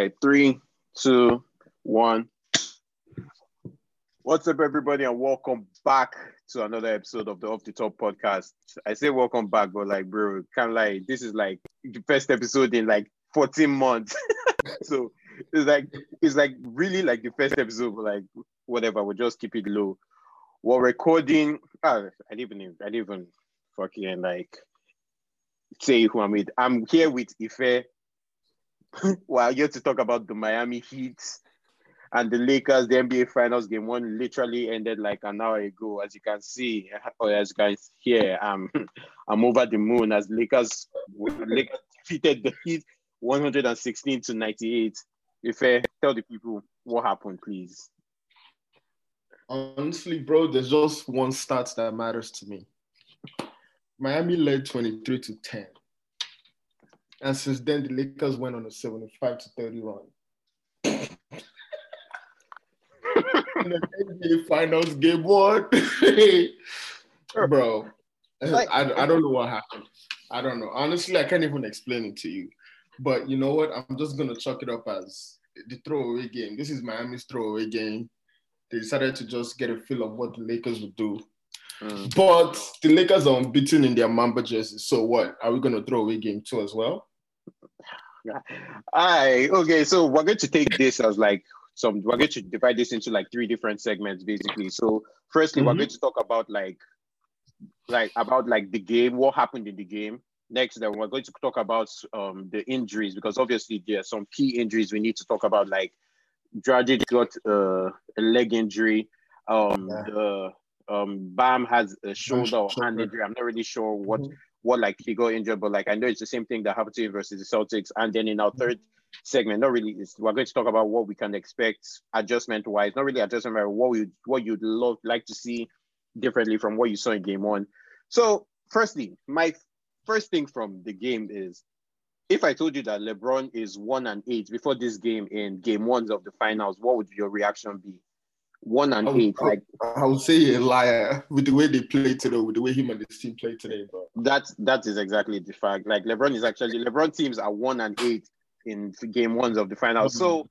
right, three, two, one. What's up, everybody, and welcome back to another episode of the Off the Top podcast. I say welcome back, but like, bro, kind of like this is like the first episode in like 14 months. so it's like it's like really like the first episode, but like whatever, we'll just keep it low. We're recording. Ah, I didn't even I didn't even fucking like say who I'm with. I'm here with Ife well, here to talk about the Miami Heat and the Lakers. The NBA Finals game one literally ended like an hour ago. As you can see, or as you can hear, um, I'm over the moon as Lakers, Lakers defeated the Heat 116 to 98. If I tell the people what happened, please. Honestly, bro, there's just one stat that matters to me. Miami led 23 to 10. And since then, the Lakers went on a 75 to 30 run. in the NBA Finals game one, bro. Like, I, I don't know what happened. I don't know. Honestly, I can't even explain it to you. But you know what? I'm just gonna chalk it up as the throwaway game. This is Miami's throwaway game. They decided to just get a feel of what the Lakers would do. Mm. But the Lakers are unbeaten in their Mamba jerseys. So what? Are we gonna throw away game two as well? Hi. Okay, so we're going to take this as like some. We're going to divide this into like three different segments, basically. So, firstly, mm-hmm. we're going to talk about like, like about like the game, what happened in the game. Next, then we're going to talk about um the injuries because obviously there are some key injuries we need to talk about. Like, Dragic got uh, a leg injury. Um, yeah. the um Bam has a shoulder or hand injury. I'm not really sure what. Mm-hmm what like he got injured, but like I know it's the same thing that happened to you versus the Celtics. And then in our third segment, not really, we're going to talk about what we can expect adjustment wise, not really adjustment, but what you what you'd love like to see differently from what you saw in game one. So, firstly, my first thing from the game is if I told you that LeBron is one and eight before this game in game ones of the finals, what would your reaction be? One and I eight. Like I would say a liar with the way they play today, with the way him and his team play today, bro. That's that is exactly the fact. Like LeBron is actually LeBron teams are one and eight in game ones of the final. Mm-hmm. So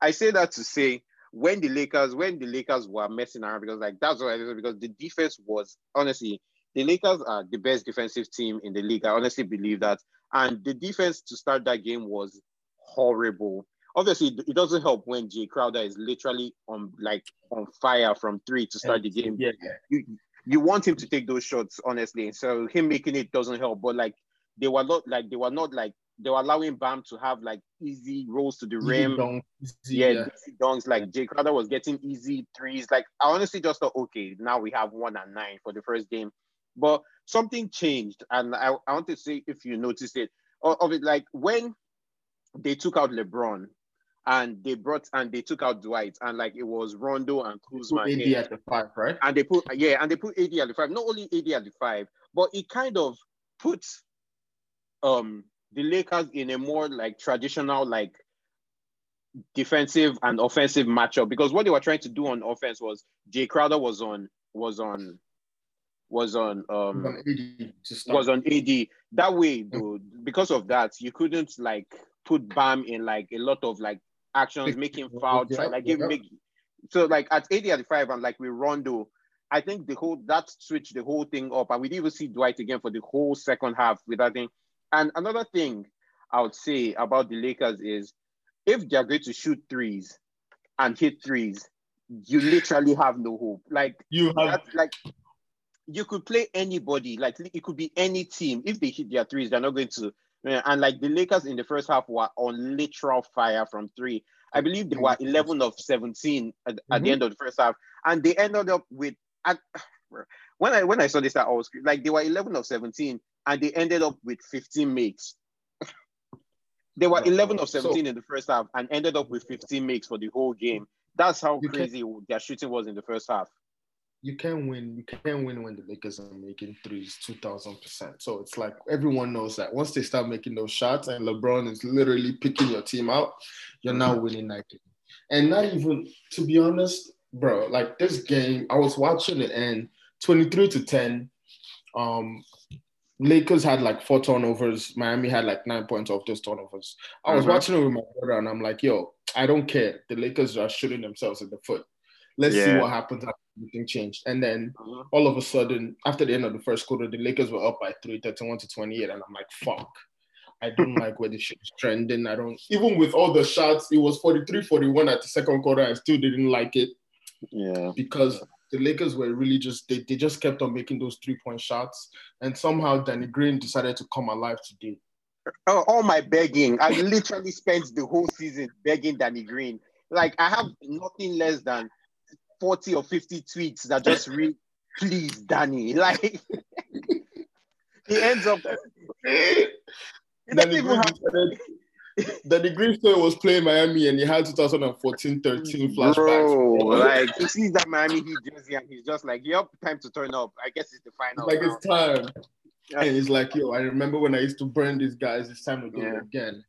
I say that to say when the Lakers, when the Lakers were messing around, because like that's what I said, because the defense was honestly the Lakers are the best defensive team in the league. I honestly believe that. And the defense to start that game was horrible obviously it doesn't help when Jae Crowder is literally on like on fire from three to start the game. Yeah, you you want him to take those shots, honestly. So him making it doesn't help. But like they were not like they were not like they were allowing Bam to have like easy rolls to the rim. Dunk, easy, yeah, yeah. dunks. Like Jae Crowder was getting easy threes. Like I honestly just thought, okay, now we have one and nine for the first game. But something changed, and I, I want to see if you noticed it. Of it, like when they took out LeBron, and they brought and they took out Dwight and like it was Rondo and Kuzma. AD at the five, right? And they put yeah, and they put AD at the five. Not only AD at the five, but it kind of puts um the Lakers in a more like traditional like defensive and offensive matchup because what they were trying to do on offense was Jae Crowder was on was on was on um was on AD, was on AD. That way, though, because of that, you couldn't like put Bam in like a lot of like actions, making foul, try, like give make so like at AD at 5 and like with Rondo, I think the whole that switched the whole thing up. And we didn't even see Dwight again for the whole second half with that thing. And another thing I would say about the Lakers is if they're going to shoot threes and hit threes, you literally have no hope. Like you have like you could play anybody, like it could be any team. If they hit their threes, they're not going to and like the Lakers in the first half were on literal fire from three. I believe they were 11 of 17 at, mm-hmm. at the end of the first half. And they ended up with, at, when I when I saw this, I was like, they were 11 of 17 and they ended up with 15 makes. they were 11 of 17 so, in the first half and ended up with 15 makes for the whole game. That's how crazy their shooting was in the first half you can win. You can win when the Lakers are making threes, two thousand percent. So it's like everyone knows that once they start making those shots, and LeBron is literally picking your team out, you're now winning that game. And not even to be honest, bro. Like this game, I was watching it, and twenty three to ten. Um, Lakers had like four turnovers. Miami had like nine points off those turnovers. I was Mhm. watching it with my brother, and I'm like, "Yo, I don't care. The Lakers are shooting themselves in the foot. Let's see what happens after everything changed." And then Mhm. all of a sudden, after the end of the first quarter, the Lakers were up by three, 31 to 28, and I'm like, "Fuck." I don't like where the shit is trending. I don't even with all the shots, it was 43-41 at the second quarter. I still didn't like it Yeah. because the Lakers were really just they, they just kept on making those three point shots, and somehow Danny Green decided to come alive today. Oh, all my begging. I literally spent the whole season begging Danny Green. Like I have nothing less than 40 or 50 tweets that just read, please, Danny. Like he ends up Danny Green, have Danny Green was playing Miami, and he had 2014-13 flashbacks. Bro, like he sees that Miami Heat jersey and he's just like, Yep, time to turn up. I guess it's the final. like now." it's time. Yeah. And he's like, yo, I remember when I used to burn these guys. It's time to do Yeah. it again.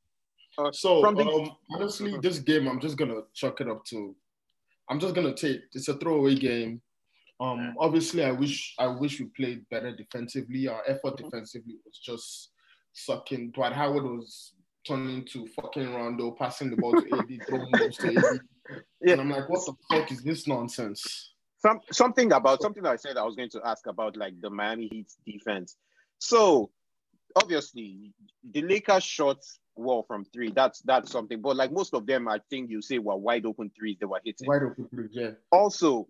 Uh, So the- um, honestly, this game, I'm just gonna chuck it up to. I'm just gonna take. It's a throwaway game. Um, obviously, I wish I wish we played better defensively. Our effort Mhm. defensively was just sucking. Dwight Howard was turning to fucking Rondo, passing the ball to AD, throwing balls to AD. Yeah. And I'm like, what the fuck is this nonsense? Some something about something that I said I was going to ask about like the Miami Heat's defense. So obviously the Lakers shot well from three. That's that's something. But like most of them, I think you say were wide open threes they were hitting. Wide open three, yeah. Also,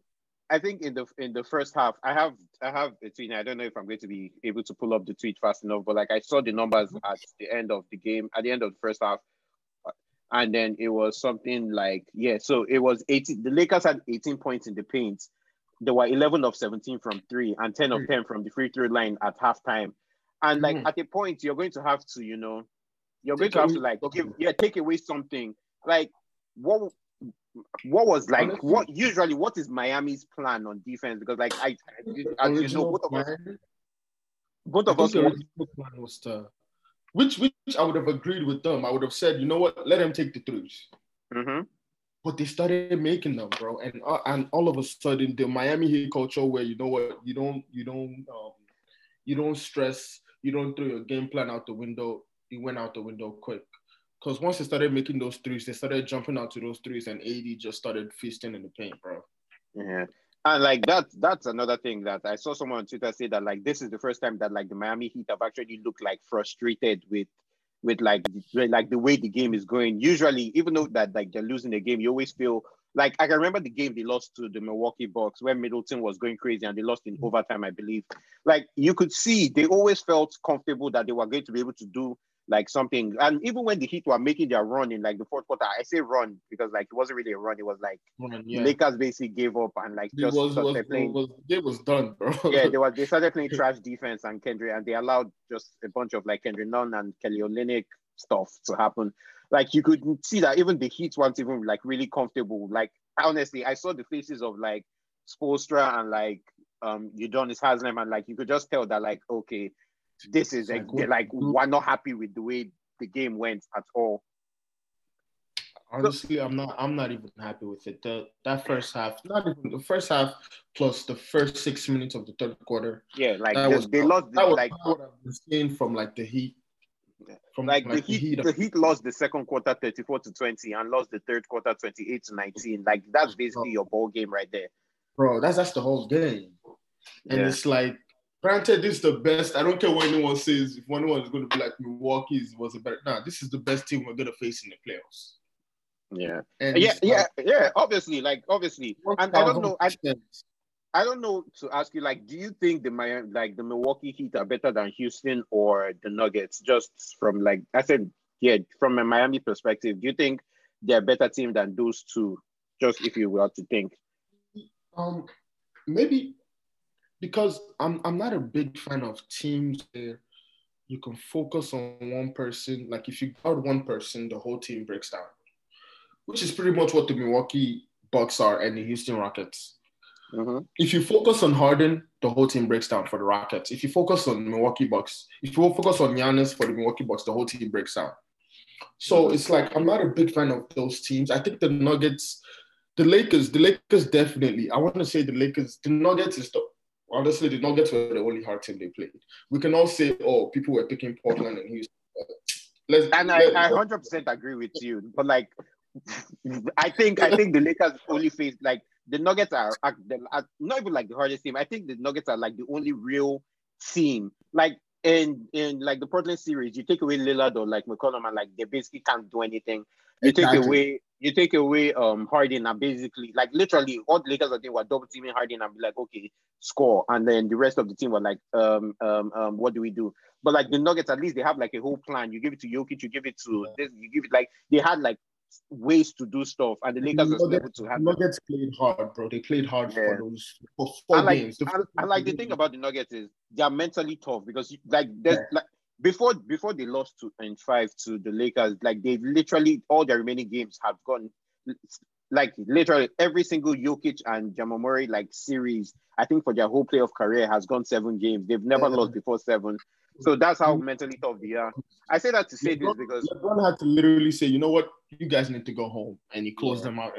I think in the in the first half, I have I have a tweet. I don't know if I'm going to be able to pull up the tweet fast enough, but like I saw the numbers at the end of the game, at the end of the first half, and then it was something like yeah. So it was 18. The Lakers had 18 points in the paint. There were 11 of 17 from three and 10 of 10 from the free throw line at halftime. And like Mhm. at a point, you're going to have to, you know, you're Take going to have to like give yeah, take away something. Like what what was like Honestly- what usually what is Miami's plan on defense? Because like I, as you know, both of us, both of us, were- plan was to, which which I would have agreed with them. I would have said, you know what, let them take the threes. Mhm. But they started making them, bro, and uh, and all of a sudden the Miami Heat culture, where you know what, you don't you don't um, you don't stress, you don't throw your game plan out the window. It went out the window quick. Because once they started making those threes, they started jumping out to those threes, and AD just started feasting in the paint, bro. Yeah. And like that, that's another thing that I saw someone on Twitter say that like this is the first time that like the Miami Heat have actually looked like frustrated with with like the, like the way the game is going. Usually, even though that like they're losing the game, you always feel like I can remember the game they lost to the Milwaukee Bucks where Middleton was going crazy and they lost in overtime, I believe. Like you could see they always felt comfortable that they were going to be able to do like something. And even when the Heat were making their run in like the fourth quarter, I say run because like it wasn't really a run, it was like the yeah. Lakers basically gave up and like just was, was, started playing. was, it was done, bro. yeah, they were they started playing trash defense and Kendrick, and they allowed just a bunch of like Kendrick Nunn and Kelly Olynyk stuff to happen. Like you could see that even the Heat weren't even like really comfortable. Like honestly, I saw the faces of like Spoelstra and like um Udonis Haslem, and like you could just tell that like okay, this is Like, like, like we're not happy with the way the game went at all. Honestly, I'm not. I'm not even happy with it. The that first half, not even the first half, plus the first six minutes of the third quarter. Yeah, like That they, was they lost the, That was like what I've been seeing from like the Heat. From like the Heat, the of- Heat lost the second quarter 34 to 20 and lost the third quarter 28 to 19. Like that's basically your ball game right there. bro. That's that's the whole game, and Yeah. it's like. Granted, this is the best. I don't care what anyone says. If anyone is going to be like Milwaukee's was a better, nah, this is the best team we're going to face in the playoffs. Yeah. And Yeah, yeah, yeah. Obviously, like obviously, and I don't know. I, I don't know to ask you. Like, do you think the Miami, like the Milwaukee Heat, are better than Houston or the Nuggets? Just from like I said, yeah, from a Miami perspective, do you think they're a better team than those two? Just if you were to think. Um, maybe because I'm I'm not a big fan of teams where you can focus on one person. Like if you guard one person, the whole team breaks down, which is pretty much what the Milwaukee Bucks are and the Houston Rockets. Mhm. If you focus on Harden, the whole team breaks down for the Rockets. If you focus on Milwaukee Bucks, if you focus on Giannis for the Milwaukee Bucks, the whole team breaks down. So it's like I'm not a big fan of those teams. I think the Nuggets, the Lakers, the Lakers definitely. I want to say the Lakers, the Nuggets is the honestly, the Nuggets were the only hard team they played. We can all say, oh, people were picking Portland and Houston. Let's, and let's, I, I 100% agree with you. But like, I think I think the Lakers only face like the Nuggets are, are, are not even like the hardest team. I think the Nuggets are like the only real team. Like in in like the Portland series, you take away Lillard or like McCollum, and like they basically can't do anything. You exactly. take away you take away um Harden and basically like literally all the Lakers are doing were double teaming Harden and be like, okay, score. And then the rest of the team were like, um, um, um, what do we do? But like the Nuggets, at least they have like a whole plan. You give it to Jokic, you give it to this, you give it like they had like ways to do stuff, and the Lakers were able to have. Nuggets played hard, bro. They played hard yeah. for those for four and like, games. And, and, like the thing about the Nuggets is they are mentally tough because like there's yeah. like before before they lost to in five to the Lakers, like they've literally all their remaining games have gone like literally every single Jokic and Jamal Murray like series, I think for their whole playoff career has gone seven games. They've never yeah. lost before seven. So that's how mentally tough they are. I say that to say LeBron, this because LeBron had to literally say, you know what, you guys need to go home, and he closed yeah. them out.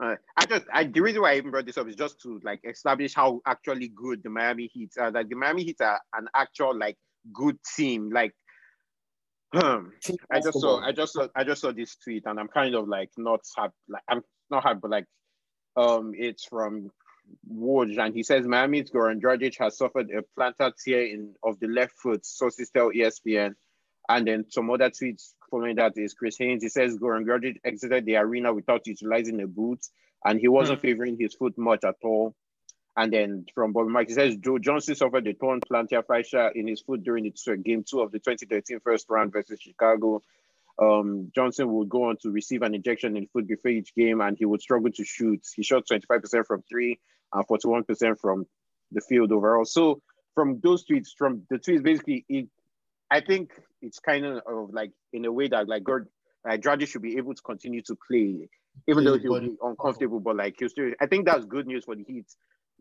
Uh, I just I, the reason why I even brought this up is just to like establish how actually good the Miami Heat are. Like the Miami Heat are an actual like good team. Like um, I just saw I just saw I just saw this tweet and I'm kind of like not happy like I'm not happy but like um it's from Woj and he says Miami's Goran Dragic has suffered a plantar tear in of the left foot, sources tell ESPN. And then some other tweets following that is Chris Haynes. He says Goran Dragic exited the arena without utilizing a boot and he wasn't mm-hmm. favoring his foot much at all. And then from Bobby Mike, he says Joe Johnson suffered a torn plantar fascia in his foot during the game two of the 2013 first round versus Chicago. Um, Johnson would go on to receive an injection in foot before each game, and he would struggle to shoot. He shot 25% from three and 41% from the field overall. So from those tweets, from the tweets, basically, it, I think it's kind of like in a way that like God, like Dragic should be able to continue to play, even though he'll be uncomfortable. But like he'll still, I think that's good news for the Heat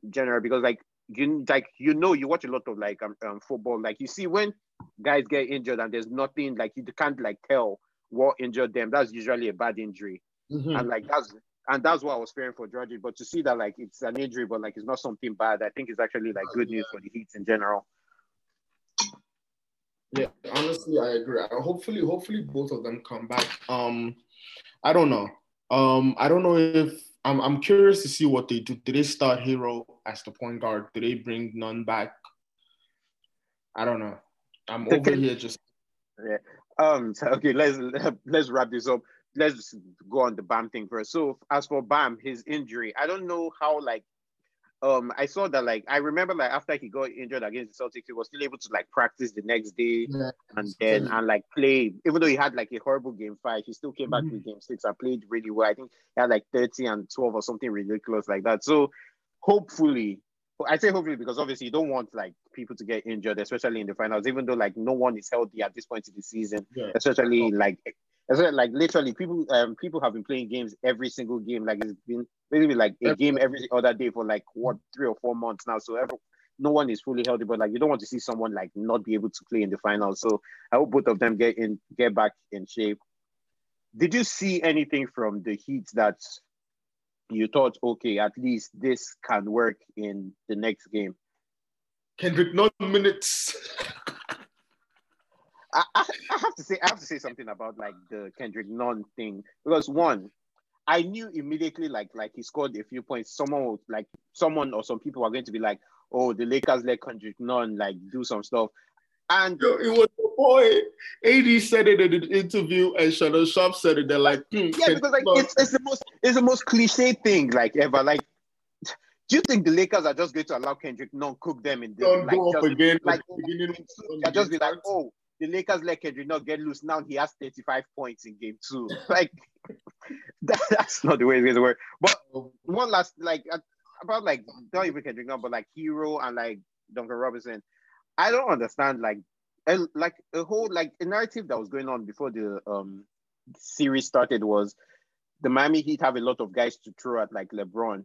general because like you like you know you watch a lot of like um, um, football. Like you see when guys get injured and there's nothing like you can't like tell what injured them. That's usually a bad injury. Mm-hmm. and like that's and that's what I was fearing for Dragic but to see that like it's an injury but like it's not something bad I think it's actually like good news for the Heat in general. Yeah honestly I agree. Hopefully hopefully both of them come back. Um I don't know. Um I don't know if I'm I'm curious to see what they do. Did they start Herro as the point guard? Did they bring Nunn back? I don't know. I'm over here just. Yeah. Um. So, okay. Let's let's wrap this up. Let's go on the Bam thing first. So as for Bam, his injury, I don't know how like um I saw that like I remember like after he got injured against the Celtics, he was still able to like practice the next day yeah. and then and like play. Even though he had like a horrible game five, he still came back mm-hmm. to game six and played really well. I think he had like 30 and 12 or something ridiculous like that. So hopefully, I say hopefully because obviously you don't want like people to get injured, especially in the finals, even though like no one is healthy at this point in the season, yeah. especially like like literally people um people have been playing games every single game. Like it's been basically like a game every other day for like what three or four months now. So every, no one is fully healthy, but like you don't want to see someone like Nunn be able to play in the final. So I hope both of them get in get back in shape. Did you see anything from the Heat that you thought, okay, at least this can work in the next game? Kendrick, not minutes. I, I, have to say, I have to say something about like the Kendrick Nunn thing because one, I knew immediately, like like he scored a few points. Someone would, like someone or some people are going to be like, "Oh, the Lakers let Kendrick Nunn like do some stuff," and Yo, it was the boy. AD said it in an interview, and Shannon Sharpe said it. They're like, hmm, yeah, because like it's, it's the most it's the most cliche thing like ever. Like, do you think the Lakers are just going to allow Kendrick Nunn cook them in the Don't like, go just, again, like, like just be like, oh, the Lakers let Kendrick Nunn get loose. Now he has 35 points in game two. Like that, that's not the way it's going to work. But one last like uh, about like don't even Kendrick Nunn, but like Herro and like Duncan Robinson. I don't understand like a, like a whole like a narrative that was going on before the um series started was the Miami Heat have a lot of guys to throw at like LeBron.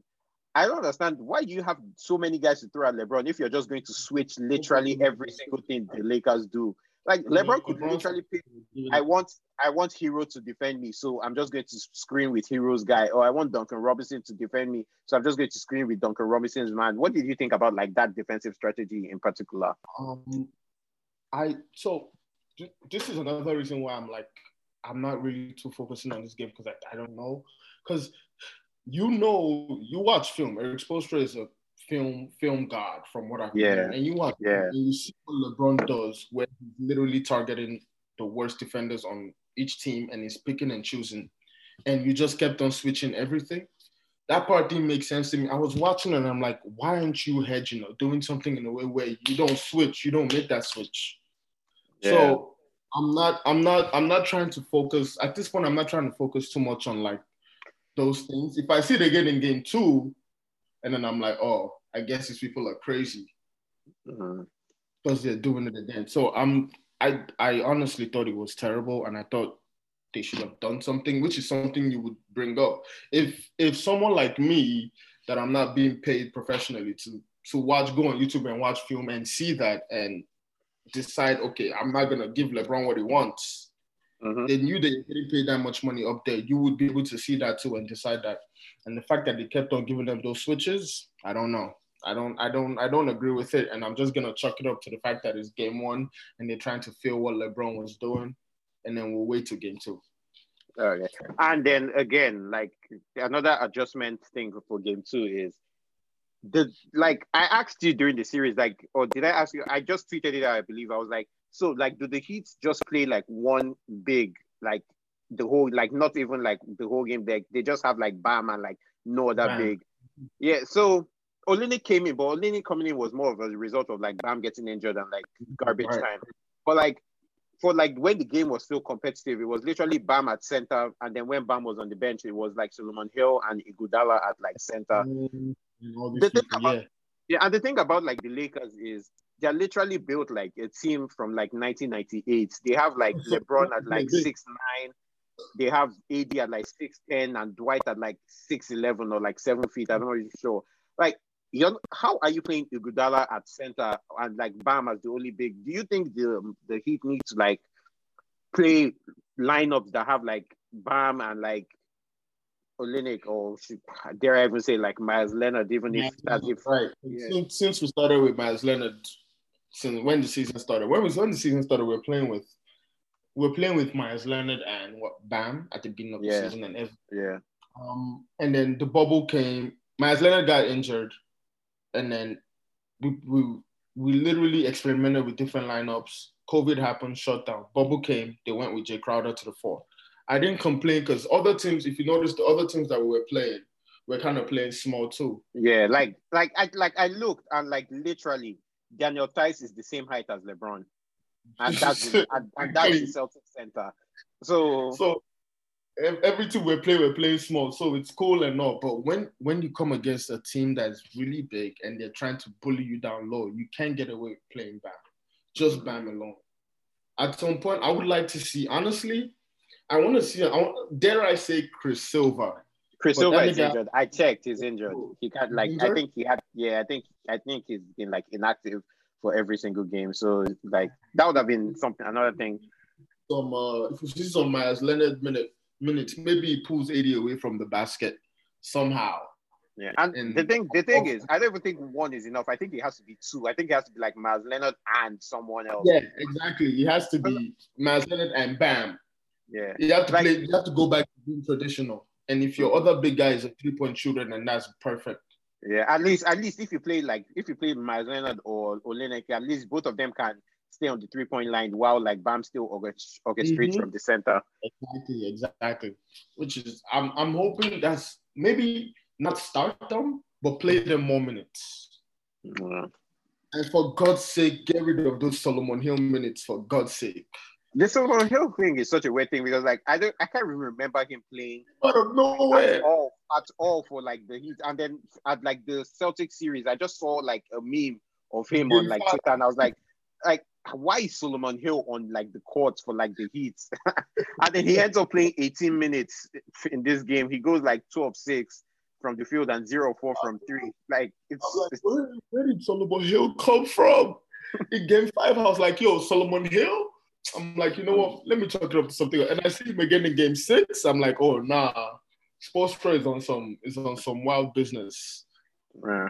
I don't understand why you have so many guys to throw at LeBron if you're just going to switch literally every single thing the Lakers do Like LeBron could literally pick. I want I want Herro to defend me, so I'm just going to screen with Herro's guy, or I want Duncan Robinson to defend me, so I'm just going to screen with Duncan Robinson's man. What did you think about like that defensive strategy in particular? Um, I so this is another reason why I'm like I'm not really too focusing on this game because I, I don't know because you know you watch film. Erik Spoelstra is a film film god from what I've yeah. and you watch yeah. and you see what LeBron does where he's literally targeting the worst defenders on each team and he's picking and choosing and you just kept on switching everything. That part didn't make sense to me. I was watching and I'm like, why aren't you hedging or doing something in a way where you don't switch, you don't make that switch. Yeah. So I'm not, I'm not, I'm not trying to focus at this point. I'm not trying to focus too much on like those things. If I see it again in game two, and then I'm like, oh, I guess these people are crazy mm-hmm. because they're doing it again. So I'm, I, I honestly thought it was terrible, and I thought they should have done something, which is something you would bring up. If if someone like me that I'm not being paid professionally to to watch, go on YouTube and watch film and see that and decide, okay, I'm not gonna give LeBron what he wants. Mm-hmm. They knew they didn't pay that much money up there. You would be able to see that too and decide that. And the fact that they kept on giving them those switches, I don't know. I don't, I don't, I don't agree with it. And I'm just gonna chuck it up to the fact that it's game one and they're trying to feel what LeBron was doing, and then we'll wait to game two. Okay. And then again, like another adjustment thing for game two is the like I asked you during the series, like, or did I ask you? I just tweeted it, I believe. I was like, so like, do the Heat just play like one big, like the whole, like not even like the whole game? They they just have like Bam and like no other Man. big. Yeah. So Olynyk came in, but Olynyk coming in was more of a result of like Bam getting injured and like garbage right. time. But like for like when the game was still competitive, it was literally Bam at center, and then when Bam was on the bench, it was like Solomon Hill and Iguodala at like center. Mm, the thing about, yeah. yeah, and the thing about like the Lakers is they're literally built like a team from like 1998. They have like LeBron at like six nine. They have AD at like six ten and Dwight at like six eleven or like seven feet. I'm not really sure. Like, you how are you playing Iguodala at center and like Bam as the only big? Do you think the the Heat needs to like play lineups that have like Bam and like Olynyk or dare I even say like Meyers Leonard, even if that's if right. Yeah. Since, since we started with Meyers Leonard, since when the season started. When was when the season started? We are playing with we are playing with Meyers Leonard and what Bam at the beginning of the yeah. season and every, yeah. Um, and then the bubble came. Meyers Leonard got injured, and then we we we literally experimented with different lineups. COVID happened, shut down. Bubble came. They went with Jae Crowder to the four. I didn't complain because other teams, if you notice, the other teams that we were playing were kind of playing small too. Yeah, like like I like I looked and like literally Daniel Theis is the same height as LeBron, and that's the, and, and that's the Celtics center. So so every team we play, we're playing small, so it's cool and all. But when when you come against a team that's really big and they're trying to bully you down low, you can't get away playing Bam, just Bam alone. At some point, I would like to see. Honestly, I want to see. I want, dare I say, Chris Silva Chris Silva is injured. I checked. He's injured. He can't like. Injured? I think he had. Yeah, I think. I think he's been like inactive for every single game. So like that would have been something. Another thing. Some uh, if you see some Meyers Leonard minute minutes, maybe he pulls AD away from the basket somehow. Yeah, and, and the thing, the thing is, I don't even think one is enough. I think it has to be two. I think it has to be like Meyers Leonard and someone else. Yeah, exactly. It has to be Meyers Leonard and Bam. Yeah, you have to like, play. You have to go back to being traditional. And if your other big guy is a three point shooter, then that's perfect. Yeah, at least at least if you play like if you play Meyers Leonard or Olynyk, at least both of them can stay on the three point line while like Bam still orchestrates mm-hmm. from the center. Exactly, exactly. Which is I'm I'm hoping that's maybe not start them, but play them more minutes. Yeah. And for God's sake, get rid of those Solomon Hill minutes. For God's sake. The Solomon Hill thing is such a weird thing because like I don't I can't remember him playing out of nowhere. at all at all for like the Heat. And then at like the Celtic series I just saw like a meme of him on like Twitter and I was like like why is Solomon Hill on like the courts for like the Heat? And then he ends up playing 18 minutes in this game. He goes like 12 6 from the field and 0 4 from three. Like it's, like, where, where did Solomon Hill come from? In game five I was like yo Solomon Hill I'm like, you know what? Let me talk it up to something. And I see him again in game six. I'm like, oh nah, Spoelstra is on some is on some wild business. Yeah.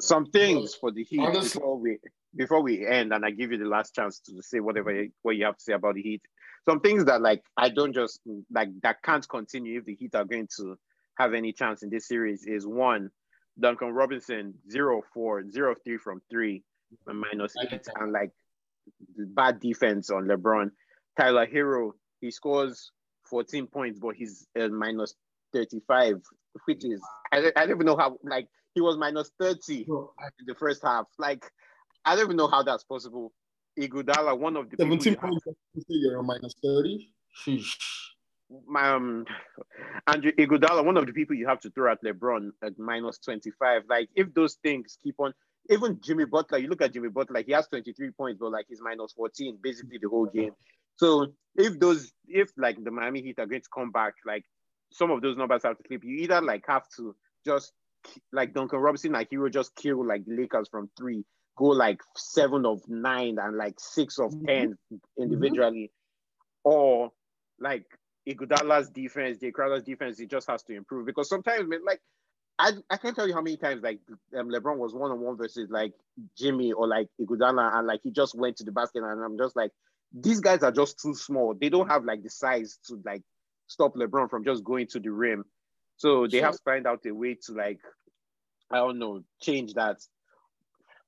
Some things for the Heat Honestly, before we before we end, and I give you the last chance to say whatever you, what you have to say about the Heat. Some things that like I don't just like that can't continue if the Heat are going to have any chance in this series is one, Duncan Robinson 0 4, 0 3 from three, minus eight, and like bad defense on LeBron. Tyler Herro, he scores 14 points, but he's uh, minus 35, which is I, I don't even know how like he was minus 30 in the first half. Like I don't even know how that's possible. Iguodala, one of the 17 points you're minus 30. My, um, Andrew Iguodala, one of the people you have to throw at LeBron at minus 25. Like if those things keep on, even Jimmy Butler, you look at Jimmy Butler, he has 23 points, but like he's minus 14 basically the whole game. So if those, if like the Miami Heat are going to come back, like some of those numbers have to clip. You either like have to just like Duncan Robinson, like he will just kill like the Lakers from three, go like seven of nine and like six of mm-hmm. 10 mm-hmm. individually, mm-hmm. or like Iguodala's defense, Jae Crowder's defense, it just has to improve because sometimes like I, I can't tell you how many times like um, LeBron was one on one versus like Jimmy or like Iguodala and like he just went to the basket and I'm just like these guys are just too small. They don't have like the size to like stop LeBron from just going to the rim. So they have to find out a way to like, I don't know, change that.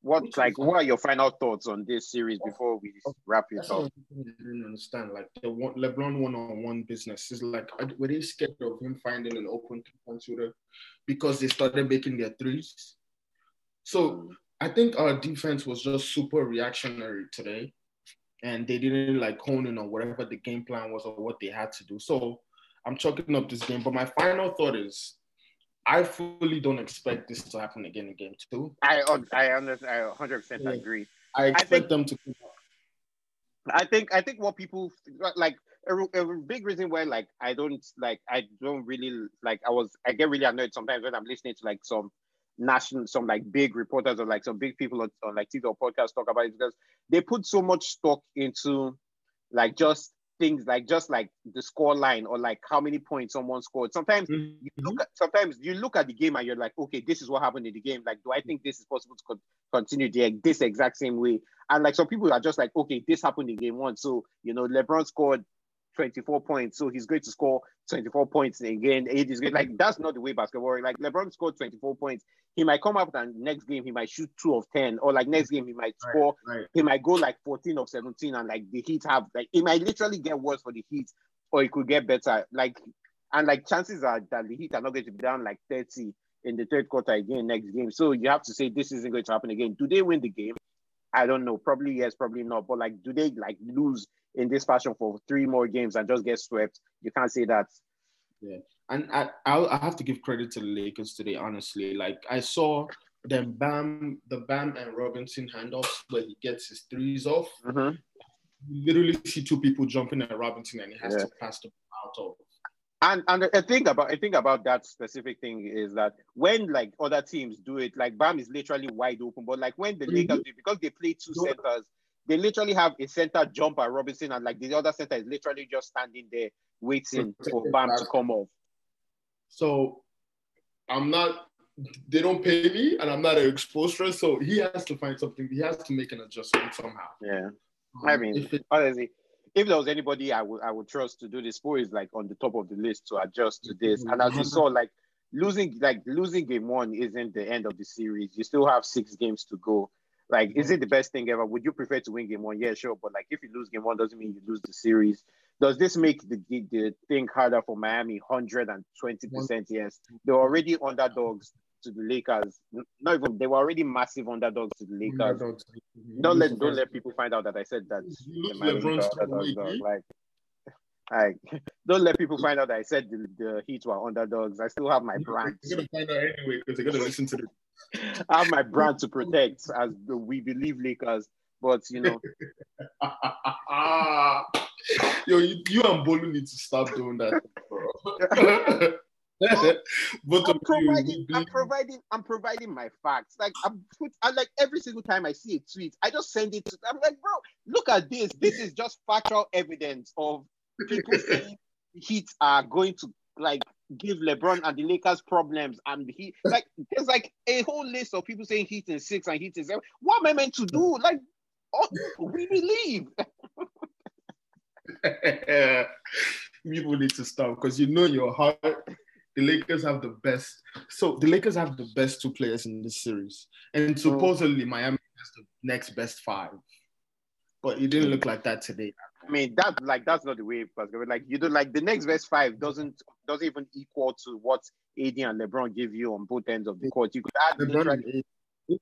What like what are your final thoughts on this series before we wrap it up? I didn't understand. Like the one LeBron one-on-one business is like were they scared of him finding an open three-point shooter because they started making their threes? So mm. I think our defense was just super reactionary today, and they didn't like hone in on whatever the game plan was or what they had to do. So I'm chalking up this game. But my final thought is I fully don't expect this to happen again in game two. I I understand. I 100 percent agree. I expect I think, them to. I think I think what people like a, a, big reason why like I don't like I don't really like I was I get really annoyed sometimes when I'm listening to like some national some like big reporters or like some big people on, on like TV or podcast talk about it because they put so much stock into like just things like just like the score line or like how many points someone scored. Sometimes mm-hmm. you look at sometimes you look at the game and you're like, okay, this is what happened in the game. Like, do I think this is possible to co- continue the, this exact same way? And like some people are just like, okay, this happened in game one. So you know, LeBron scored 24 points, so he's going to score 24 points again. It is good. Like that's not the way basketball. Like LeBron scored 24 points. He might come up and next game he might shoot two of 10, or like next game he might score. Right, right. He might go like 14 of 17, and like the Heat have like it might literally get worse for the Heat, or it could get better. Like and like chances are that the Heat are not going to be down like 30 in the third quarter again next game. So you have to say this isn't going to happen again. Do they win the game? I don't know. Probably yes, probably not. But like, do they like lose in this fashion for three more games and just get swept? You can't say that. Yeah, and I I'll, I have to give credit to the Lakers today. Honestly, like I saw them Bam the Bam and Robinson handoffs where he gets his threes off. Mm-hmm. You literally see two people jumping at Robinson and he has yeah. to pass the ball out of and and the thing about I think about that specific thing is that when like other teams do it, like Bam is literally wide open, but like when the mm-hmm. Lakers do because they play two centers, they literally have a center jump at Robinson, and like the other center is literally just standing there waiting for Bam to come off. So I'm not. They don't pay me, and I'm not an exposure. So he has to find something. He has to make an adjustment somehow. Yeah, I um, mean, it, honestly, if there was anybody I would I would trust to do this for is like on the top of the list to adjust to this. And as you saw, like losing like losing game one isn't the end of the series. You still have six games to go. Like, is mm. it the best thing ever? Would you prefer to win game one? Yeah, sure. But like if you lose game one doesn't mean you lose the series. Does this make the the thing harder for Miami? 120%, yes. They're already underdogs to the Lakers. Not even they were already massive underdogs to the Lakers. Don't let don't let people find out that I said that. Like, like don't let people find out that I said the, the Heat were underdogs. I still have my brand. They're gonna find out anyway because they're gonna listen to this. I have my brand to protect as we believe Lakers, but you know. Yo, you, you and Bolu need to stop doing that, bro. Both I'm providing. I'm providing, I'm providing my facts. Like I'm put, I like every single time I see a tweet, I just send it to. I'm like, bro, look at this. This is just factual evidence of people saying Heat are going to like give LeBron and the Lakers problems, and he like there's like a whole list of people saying Heat in six and Heat in seven. What am I meant to do? Like, oh, we believe. People need to stop because you know your heart the Lakers have the best. So the Lakers have the best two players in this series, and mm. supposedly Miami has the next best five. But it didn't look like that today. I mean that like that's not the way because like you don't like the next best five doesn't doesn't even equal to what AD and LeBron give you on both ends of the court. You could add LeBron, and AD,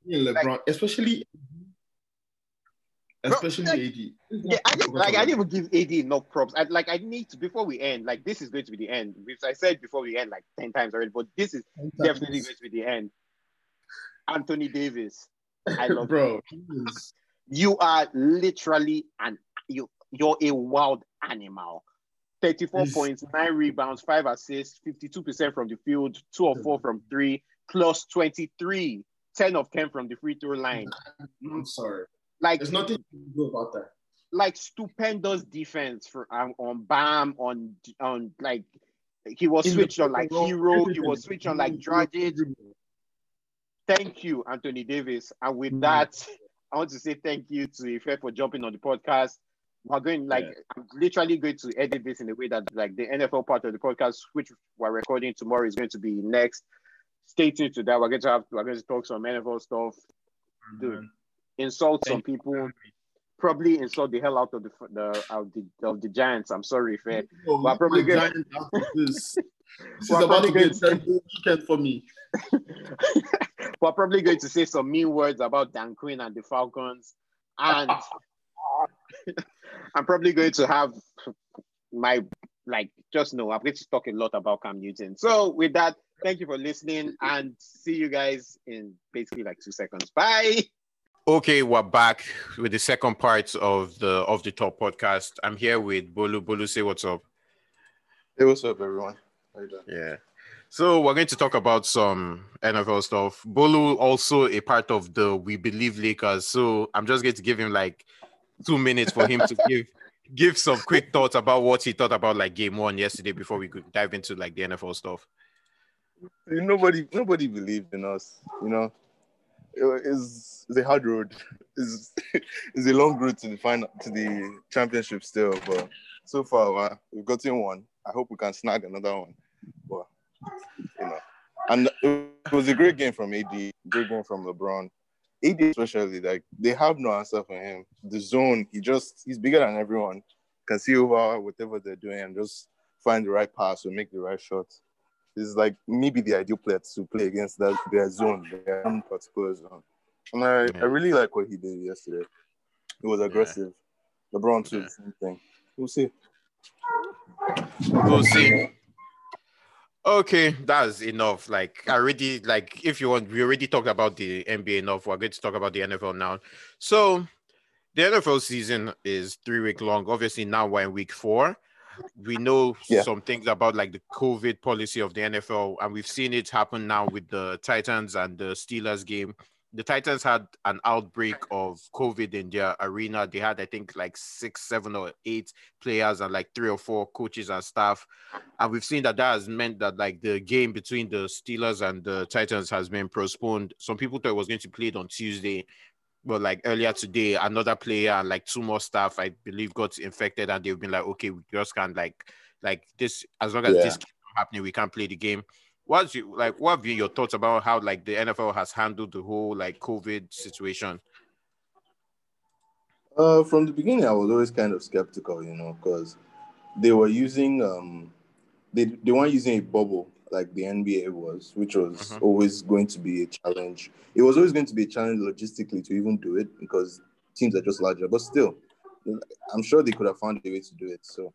and LeBron, especially especially like, AD. yeah, I didn't like I didn't even give AD enough props. I like I need to before we end. Like this is going to be the end. Which I said before we end like ten times already, but this is definitely going to be the end. Anthony Davis, I love you. bro. is- You are literally an you you're a wild animal. 34 He's- points, nine rebounds, five assists, 52% from the field, two of four from three, plus 23, 10 of 10 from the free throw line. I'm sorry. Like There's nothing you do about that. like stupendous defense for um, on Bam on on like he was switched on like Herro, he was switched on like Dragic. Thank you, Anthony Davis. And with Mm. that, I want to say thank you to Ife for jumping on the podcast. We're going like Yeah. I'm literally going to edit this in a way that like the NFL part of the podcast, which we're recording tomorrow, is going to be next. Stay tuned to that. We're going to have we're going to talk some NFL stuff, mm-hmm. Dude. insult some Thank you. people, probably insult the hell out of the the of the, of the Giants. I'm sorry, Ife. Oh, Well, probably my good. Giants out of this. This is about to be a terrible weekend for me. We're probably going to say some mean words about Dan Quinn and the Falcons. And I'm probably going to have my, like, just know, I'm going to talk a lot about Cam Newton. So, with that, thank you for listening and see you guys in basically like two seconds. Bye. Okay, we're back with the second part of the of the top podcast. I'm here with Bolu. Bolu, say what's up. Hey, what's up, everyone? How you doing? Yeah. So we're going to talk about some NFL stuff. Bolu also a part of the We Believe Lakers. So I'm just going to give him like two minutes for him to give give some quick thoughts about what he thought about like game one yesterday before we could dive into like the NFL stuff. Nobody, nobody believed in us. You know, It- it's, it's a hard road. It's, it's a long road to the final, to the championship still. But so far, uh, we've gotten one. I hope we can snag another one. But you know, and it was a great game from AD. Great game from LeBron. AD especially, like they have no answer for him. The zone, he just he's bigger than everyone. Can see over whatever they're doing and just find the right pass or make the right shot. Is like maybe the ideal player to play against that their zone, their own particular zone. And I, Yeah. I really like what he did yesterday. He was aggressive. LeBron too, Yeah. the same thing. We'll see. We'll see. Okay, that's enough. Like I already like if you want, we already talked about the NBA enough. We're going to talk about the NFL now. So the NFL season is three week long. Obviously, now we're in week four. We know Yeah. some things about like the COVID policy of the NFL, and we've seen it happen now with the Titans and the Steelers game. The Titans had an outbreak of COVID in their arena. They had, I think, like six, seven, or eight players and like three or four coaches and staff. And we've seen that that has meant that like the game between the Steelers and the Titans has been postponed. Some people thought it was going to be played on Tuesday, but like earlier today, another player and like two more staff, I believe, got infected, and they've been like, okay, we just can't like like this as long as Yeah. this keeps happening, we can't play the game. What's you like? What have been your thoughts about how like the NFL has handled the whole like COVID situation? Uh, from the beginning, I was always kind of skeptical, you know, because they were using um, they they weren't using a bubble like the NBA was, which was Mhm. always going to be a challenge. It was always going to be a challenge logistically to even do it because teams are just larger. But still, I'm sure they could have found a way to do it. So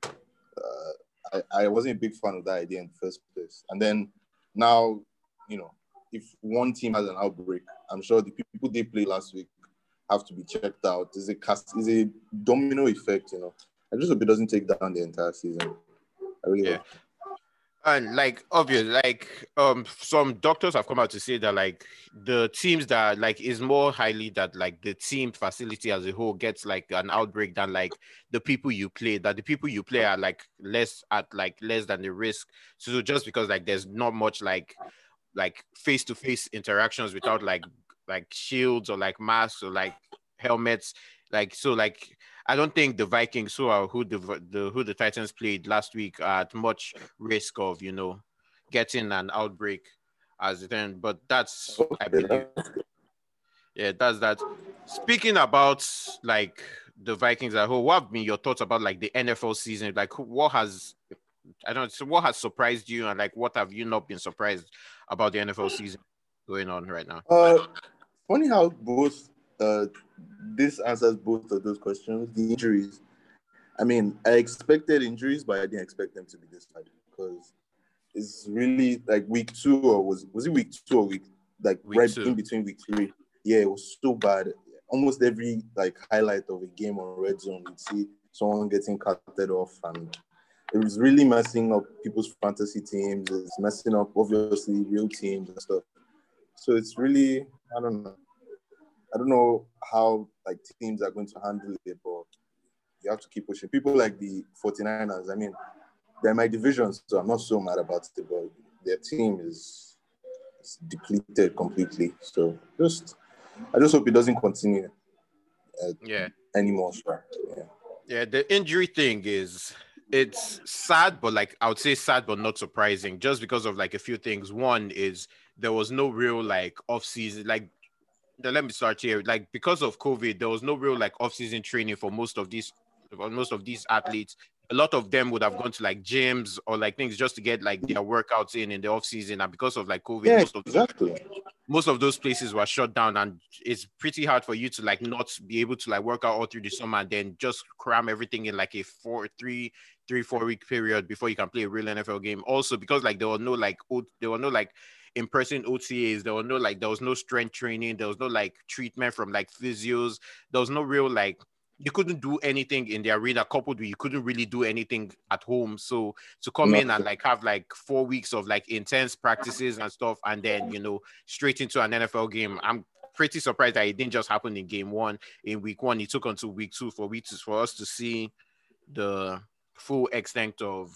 uh, I, I wasn't a big fan of that idea in the first place. And then now, you know, if one team has an outbreak, I'm sure the people they played last week have to be checked out. Is a cast is a domino effect, you know. I just hope it doesn't take down the entire season. I really Yeah. hope. And like obvious, like um some doctors have come out to say that like the teams that like is more highly that like the team facility as a whole gets like an outbreak than like the people you play, that the people you play are like less at like less than the risk. So just because like there's not much like like face to face interactions without like like shields or like masks or like helmets, like so like I don't think the Vikings, who are who the, the who the Titans played last week, are at much risk of you know getting an outbreak as it end. But that's I believe. Yeah, that's that. Speaking about like the Vikings at whole, what have been your thoughts about like the NFL season? Like, what has I don't know, so what has surprised you, and like what have you not been surprised about the NFL season going on right now? Uh, funny how both uh, this answers both of those questions. The injuries. I mean, I expected injuries, but I didn't expect them to be this bad because it's really like week two or was was it week two or week like Week right two. in between week three. Yeah, it was so bad. Almost every like highlight of a game on red zone, you'd see someone getting cutted off, and it was really messing up people's fantasy teams. It's messing up obviously real teams and stuff. So it's really I don't know. I don't know how like teams are going to handle it, but you have to keep pushing. People like the 49ers, I mean, they're my division, so I'm not so mad about it, but their team is, is depleted completely. So just I just hope it doesn't continue uh, Yeah. anymore. So, yeah. Yeah, the injury thing is it's sad, but like I would say sad but not surprising, just because of like a few things. One is there was no real like off season, like let me start here. Like because of COVID, there was no real like off season training for most of these for most of these athletes. A lot of them would have gone to like gyms or like things just to get like their workouts in in the off season, and because of like COVID, Yeah, most of exactly. most of those places were shut down and it's pretty hard for you to like not be able to like work out all through the summer and then just cram everything in like a four three three four week period before you can play a real nfl game also because like there were no like O- there were no like in-person otas there was no like there was no strength training. There was no like treatment from like physios. There was no real like you couldn't do anything in the arena coupled with you couldn't really do anything at home. So to come in and like have like four weeks of like intense practices and stuff and then you know straight into an nfl game i'm pretty surprised that it didn't just happen in game one. In week one it took until week two for we to for us to see the full extent of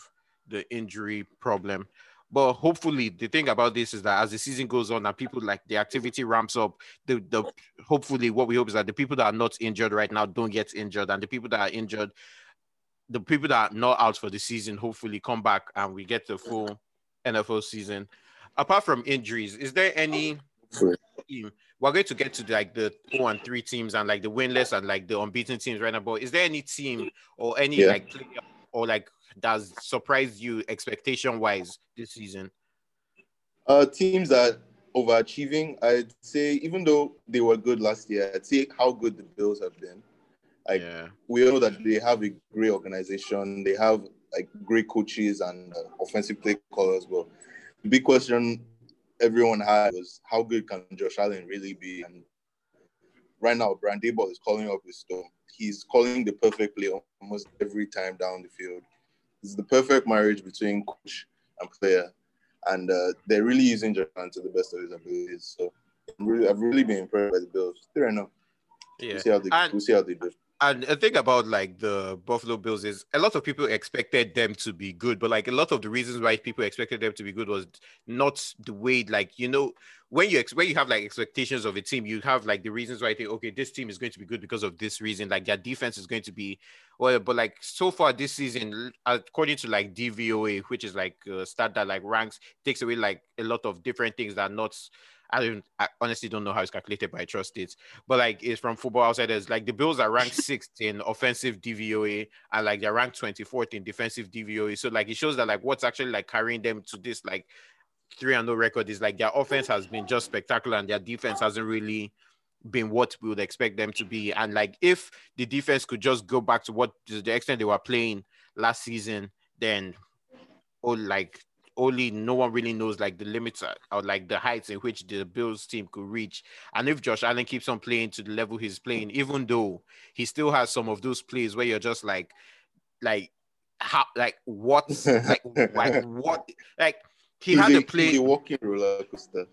the injury problem but hopefully the thing about this is that as the season goes on and people like the activity ramps up the, the hopefully what we hope is that the people that are not injured right now don't get injured. And the people that are injured the people that are not out for the season hopefully come back and we get the full nfl season. Apart from injuries is there any team? We're going to get to like the two and 3 teams and like the winless and like the unbeaten teams right now but is there any team or any Yeah. like player or like that's surprised you expectation wise this season Uh, teams that overachieving, I'd say, even though they were good last year, I'd say how good the Bills have been. Like, yeah we all know that they have a great organization. They have like great coaches and uh, offensive play callers. But the big question everyone had was how good can Josh Allen really be? And right now, Brian Daboll is calling up his storm. He's calling the perfect play almost every time down the field. It's the perfect marriage between coach and player, and uh, they're really using Allen to the best of his abilities. So, I'm really, I've really been impressed by the Bills. Right now. yeah We'll see how they, And- we'll see how they do. And the thing about like the Buffalo Bills is a lot of people expected them to be good, but like a lot of the reasons why people expected them to be good was not the way like you know when you ex- when you have like expectations of a team, you have like the reasons why you think okay this team is going to be good because of this reason, like their defense is going to be well, but like so far this season, according to like DVOA, which is like a stat that like ranks takes away like a lot of different things that are not. I don't. I honestly don't know how it's calculated, but I trust it but like it's from football outsiders. Like the Bills are ranked sixth in offensive DVOA and like they're ranked 24th in defensive DVOA. So like it shows that like what's actually like carrying them to this like three and no record is like their offense has been just spectacular and their defense hasn't really been what we would expect them to be. And like if the defense could just go back to what to the extent they were playing last season, then oh like only no one really knows like the limits are- or like the heights in which the Bills team could reach. And if Josh Allen keeps on playing to the level he's playing, even though he still has some of those plays where you're just like, like how like what like like what like he He's had a, to play a walking roller coaster.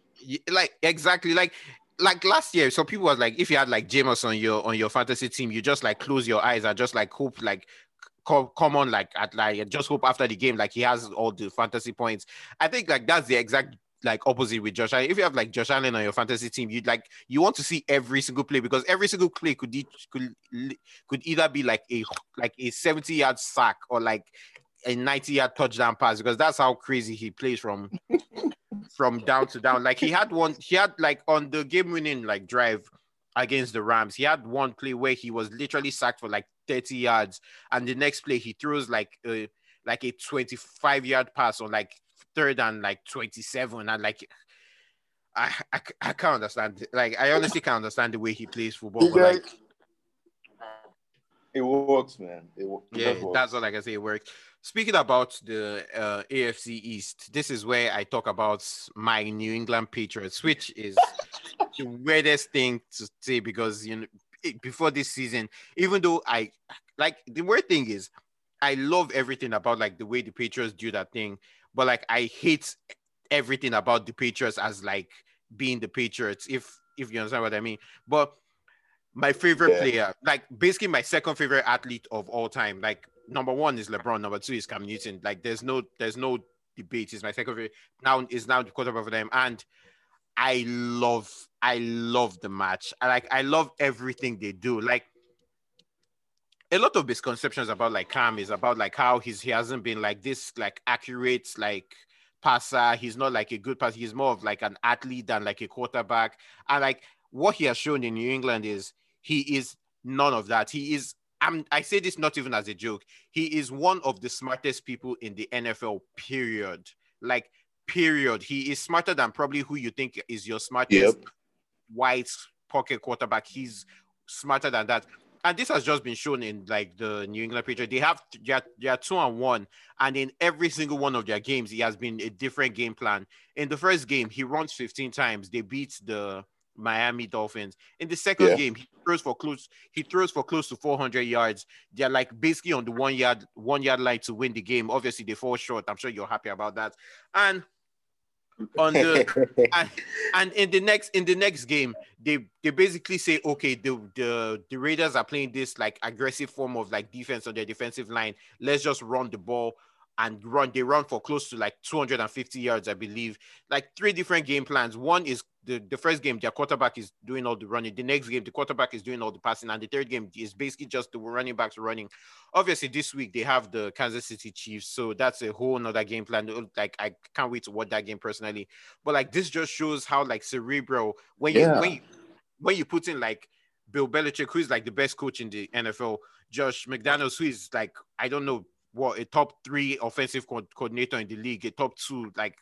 Like exactly like like last year so people was like if you had like Jameis on your on your fantasy team you just like close your eyes and just like hope like come, come on like at like just hope after the game like he has all the fantasy points i think like that's the exact like opposite with Josh Allen. If you have like Josh Allen on your fantasy team, you'd like you want to see every single play because every single play could e- could could either be like a like a 70 yard sack or like a 90 yard touchdown pass because that's how crazy he plays from from down to down. Like he had one, he had like on the game winning like drive against the Rams, he had one play where he was literally sacked for like 30 yards, and the next play he throws like a like a 25 yard pass on like third and like 27, and like I I, I can't understand. Like I honestly can't understand the way he plays football. But like It works, man. It, it yeah, that's all I can say. It works. Speaking about the uh, AFC East, this is where I talk about my New England Patriots, which is the weirdest thing to say because you know it- before this season, even though I like the weird thing is I love everything about like the way the Patriots do that thing, but like I hate everything about the Patriots as like being the Patriots, if if you understand what I mean. But my favorite Yeah. player, like basically my second favorite athlete of all time, like number one is LeBron, number two is Cam Newton. Like there's no there's no debate. He's my second favorite. Now is now the quarterback for them, and I love I love the match. I like I love everything they do. Like a lot of misconceptions about like Cam is about like how he's he hasn't been like this like accurate like passer. He's not like a good passer. He's more of like an athlete than like a quarterback. And like what he has shown in New England is he is none of that. He is. I'm, I say this not even as a joke. He is one of the smartest people in the NFL. Period. Like period. He is smarter than probably who you think is your smartest Yep. white pocket quarterback. He's smarter than that. And this has just been shown in like the New England Patriots. They have they are, they are two and one, and in every single one of their games, he has been a different game plan. In the first game, he runs 15 times. They beat the Miami Dolphins. In the second Yeah. game, he throws for close. He throws for close to 400 yards. They're like basically on the one yard one yard line to win the game. Obviously, they fall short. I'm sure you're happy about that. And on the and, and in the next in the next game they they basically say okay the the the raiders are playing this like aggressive form of like defense on their defensive line let's just run the ball and run they run for close to like 250 yards i believe. Like three different game plans. One is the, the first game their quarterback is doing all the running. The next game the quarterback is doing all the passing. And the third game is basically just the running backs running. Obviously this week they have the kansas city chiefs. So that's a whole nother game plan. Oh, like i can't wait to watch that game personally. But like this just shows how like cerebral when you Yeah. when you when you put in like Bill Belichick, who is like the best coach in the NFL, Josh McDaniels, who is like I don't know what a top three offensive co- coordinator in the league, a top two, like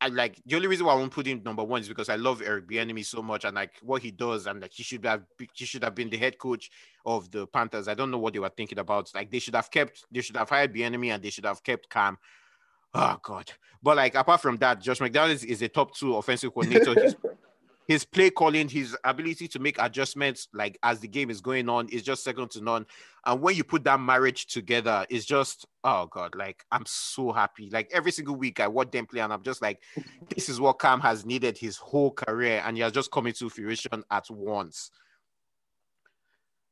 I like the only reason why I won't put him number one is because I love Eric Bieniemy so much and like what he does and like he should have he should have been the head coach of the Panthers. I don't know what they were thinking about. Like they should have kept they should have hired Bieniemy and they should have kept Cam. Oh God! But like apart from that, Josh McDaniels is a top two offensive coordinator. His his play calling, his ability to make adjustments like as the game is going on is just second to none. And when you put that marriage together, it's just oh god, like I'm so happy. Like every single week I watch them play, and I'm just like, this is what Cam has needed his whole career, and he has just come into fruition at once.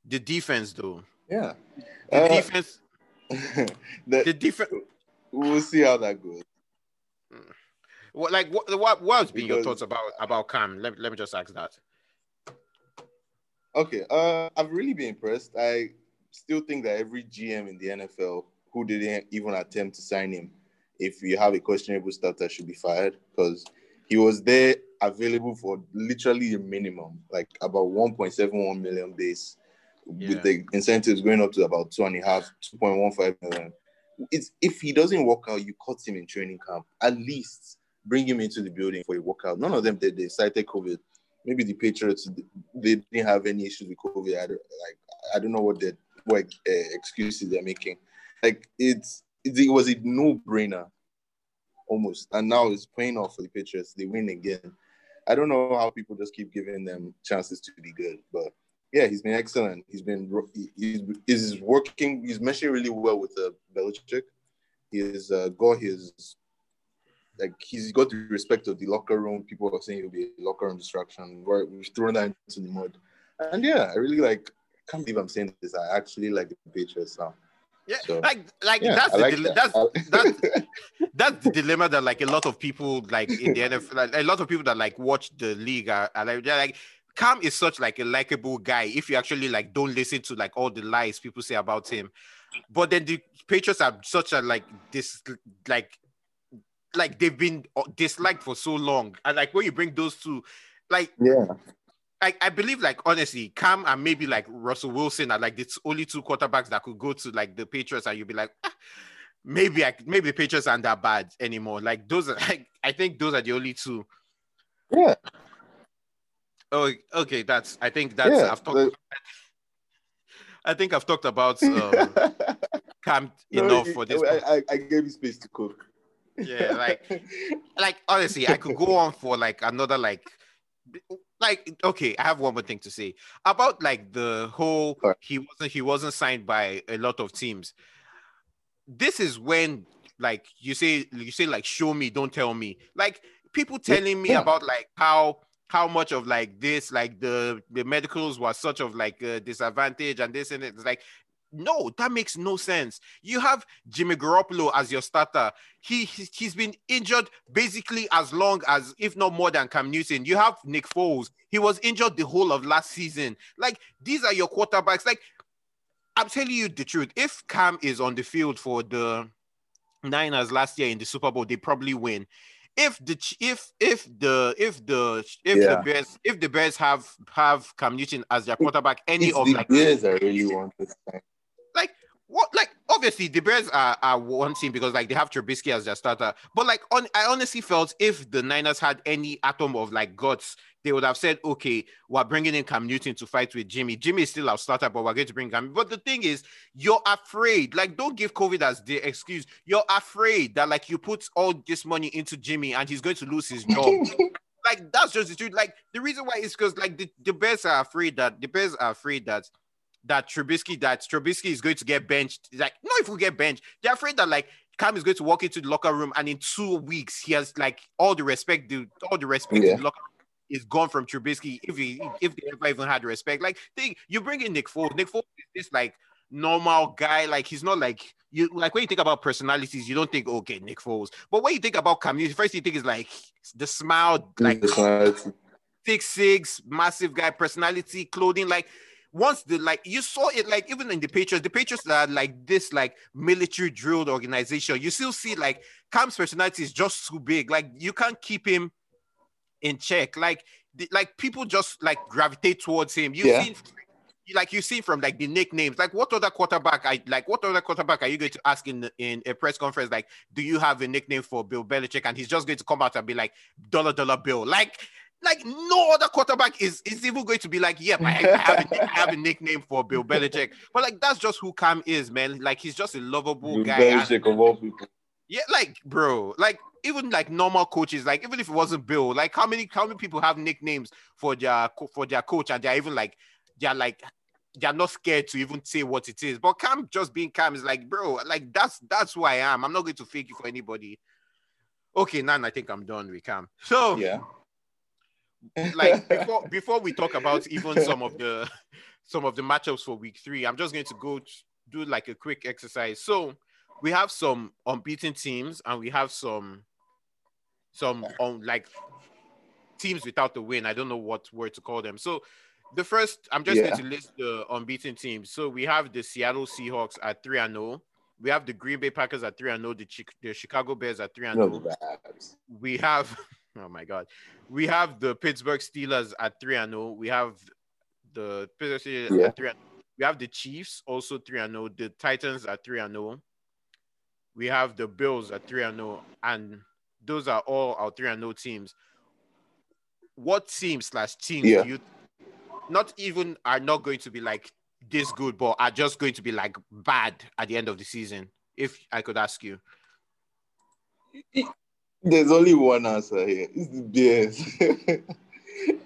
The defense, though, yeah. the Uh, defense, the- the defense. we'll see how that goes. What like what what what's been your thoughts about about Cam? Let, let me just ask that. Okay, uh, I've really been impressed. I still think that every GM in the NFL who didn't even attempt to sign him, if you have a questionable starter, should be fired because he was there available for literally a minimum, like about 1.71 million base, Yeah. with the incentives going up to about two and a half, 2.15 million. It's if he doesn't work out, you cut him in training camp. At least bring him into the building for a workout. None of them did. They cited COVID maybe the Patriots they didn't have any issues with COVID. I don't, like I don't know what the what uh, excuses they're making. Like it's it, it was a no brainer almost, and now it's paying off for the Patriots. They win again. I don't know how people just keep giving them chances to be good, but yeah, he's been excellent. He's been he's he's working. He's meshing really well with uh, Belichick. He's uh, got his like he's got the respect of the locker room. People are saying he'll be a locker room distraction. We've thrown that into the mud, and yeah, I really like. I can't believe I'm saying this. I actually like the Patriots now. Yeah, so, like like yeah, that's the like that. that's that's that's the dilemma that like a lot of people like in the NFL, like, a lot of people that like watch the league are, are like they're like Cam is such like a likable guy if you actually like don't listen to like all the lies people say about him. But then the Patriots are such a like this like like they've been uh, disliked for so long. And like when you bring those two, like yeah. I, I believe like honestly, Cam and maybe like Russell Wilson are like the only two quarterbacks that could go to like the Patriots and you'd be like, ah, maybe I maybe the Patriots aren't that bad anymore. Like those are like I think those are the only two. Yeah. Oh, okay. That's. I think that's. Yeah, I've talked. The... I think I've talked about um, Cam no, enough for this. I, I, I, gave you space to cook. Yeah, like, like honestly, I could go on for like another like, like okay. I have one more thing to say about like the whole. He wasn't. He wasn't signed by a lot of teams. This is when like you say you say like show me, don't tell me. Like people telling me yeah. about like how how much of like this, like the the medicals was such of like a disadvantage and this and it's like no, that makes no sense. You have Jimmy Garoppolo as your starter. He he's been injured basically as long as, if not more than Cam Newton. You have Nick Foles. He was injured the whole of last season. Like these are your quarterbacks. Like I'm telling you the truth. If Cam is on the field for the Niners last year in the Super Bowl, they probably win if the if if the if the if yeah. the Bears if the Bears have have Cam Newton as their quarterback, any it's of the like Bears, I really want to say. Like what? Like obviously the Bears are, are one team because like they have Trubisky as their starter. But like on, I honestly felt if the Niners had any atom of like guts they would have said, okay, we're bringing in Cam Newton to fight with Jimmy. Jimmy is still our starter, but we're going to bring Cam. But the thing is, you're afraid. Like, don't give COVID as the excuse. You're afraid that like you put all this money into Jimmy and he's going to lose his job. like that's just the truth. Like the reason why is because like the, the Bears are afraid that the Bears are afraid that that Trubisky that Trubisky is going to get benched. Like, not if we get benched, they're afraid that like Cam is going to walk into the locker room and in two weeks he has like all the respect, the all the respect yeah. in the locker room is gone from Trubisky if he if they ever even had respect. Like they, you bring in Nick Foles. Nick Foles is this like normal guy. Like he's not like you like when you think about personalities, you don't think oh, okay Nick Foles. But when you think about community, first you think is like the smile, like six six, massive guy, personality, clothing, like once the like you saw it like even in the Patriots, the Patriots are like this like military drilled organization. You still see like Cam's personality is just too big. Like you can't keep him in check. Like, the, like people just like gravitate towards him. You yeah. see, like you see from like the nicknames. Like, what other quarterback? I like what other quarterback are you going to ask in in a press conference? Like, do you have a nickname for Bill Belichick? And he's just going to come out and be like, "Dollar Dollar Bill." Like, like no other quarterback is is even going to be like, "Yep, I, I, have, a, I have a nickname for Bill Belichick." But like, that's just who Cam is, man. Like, he's just a lovable Bill guy. Belichick and, of all people. Yeah, like bro, like even like normal coaches, like even if it wasn't Bill, like how many how many people have nicknames for their for their coach and they're even like they're like they're not scared to even say what it is. But Cam just being Cam is like, bro, like that's that's who I am. I'm not going to fake it for anybody. Okay, now I think I'm done with Cam. So yeah, like before before we talk about even some of the some of the matchups for week three, I'm just going to go do like a quick exercise. So we have some unbeaten teams and we have some some on like teams without the win. I don't know what word to call them. So the first, I'm just yeah. going to list the unbeaten teams. So we have the Seattle Seahawks at three and zero. Oh. We have the Green Bay Packers at three and zero. Oh. The, the Chicago Bears at three and zero. Oh. We have, oh my god, we have the Pittsburgh Steelers at three and zero. We have the Pittsburgh Steelers yeah. at three. And, oh. we have the Chiefs also three and zero. The Titans at three and zero. We have the Bills at three and zero, and those are all our three and no teams. What teams slash teams yeah. do you not even are not going to be like this good, but are just going to be like bad at the end of the season? If I could ask you. There's only one answer here. It's the Bears.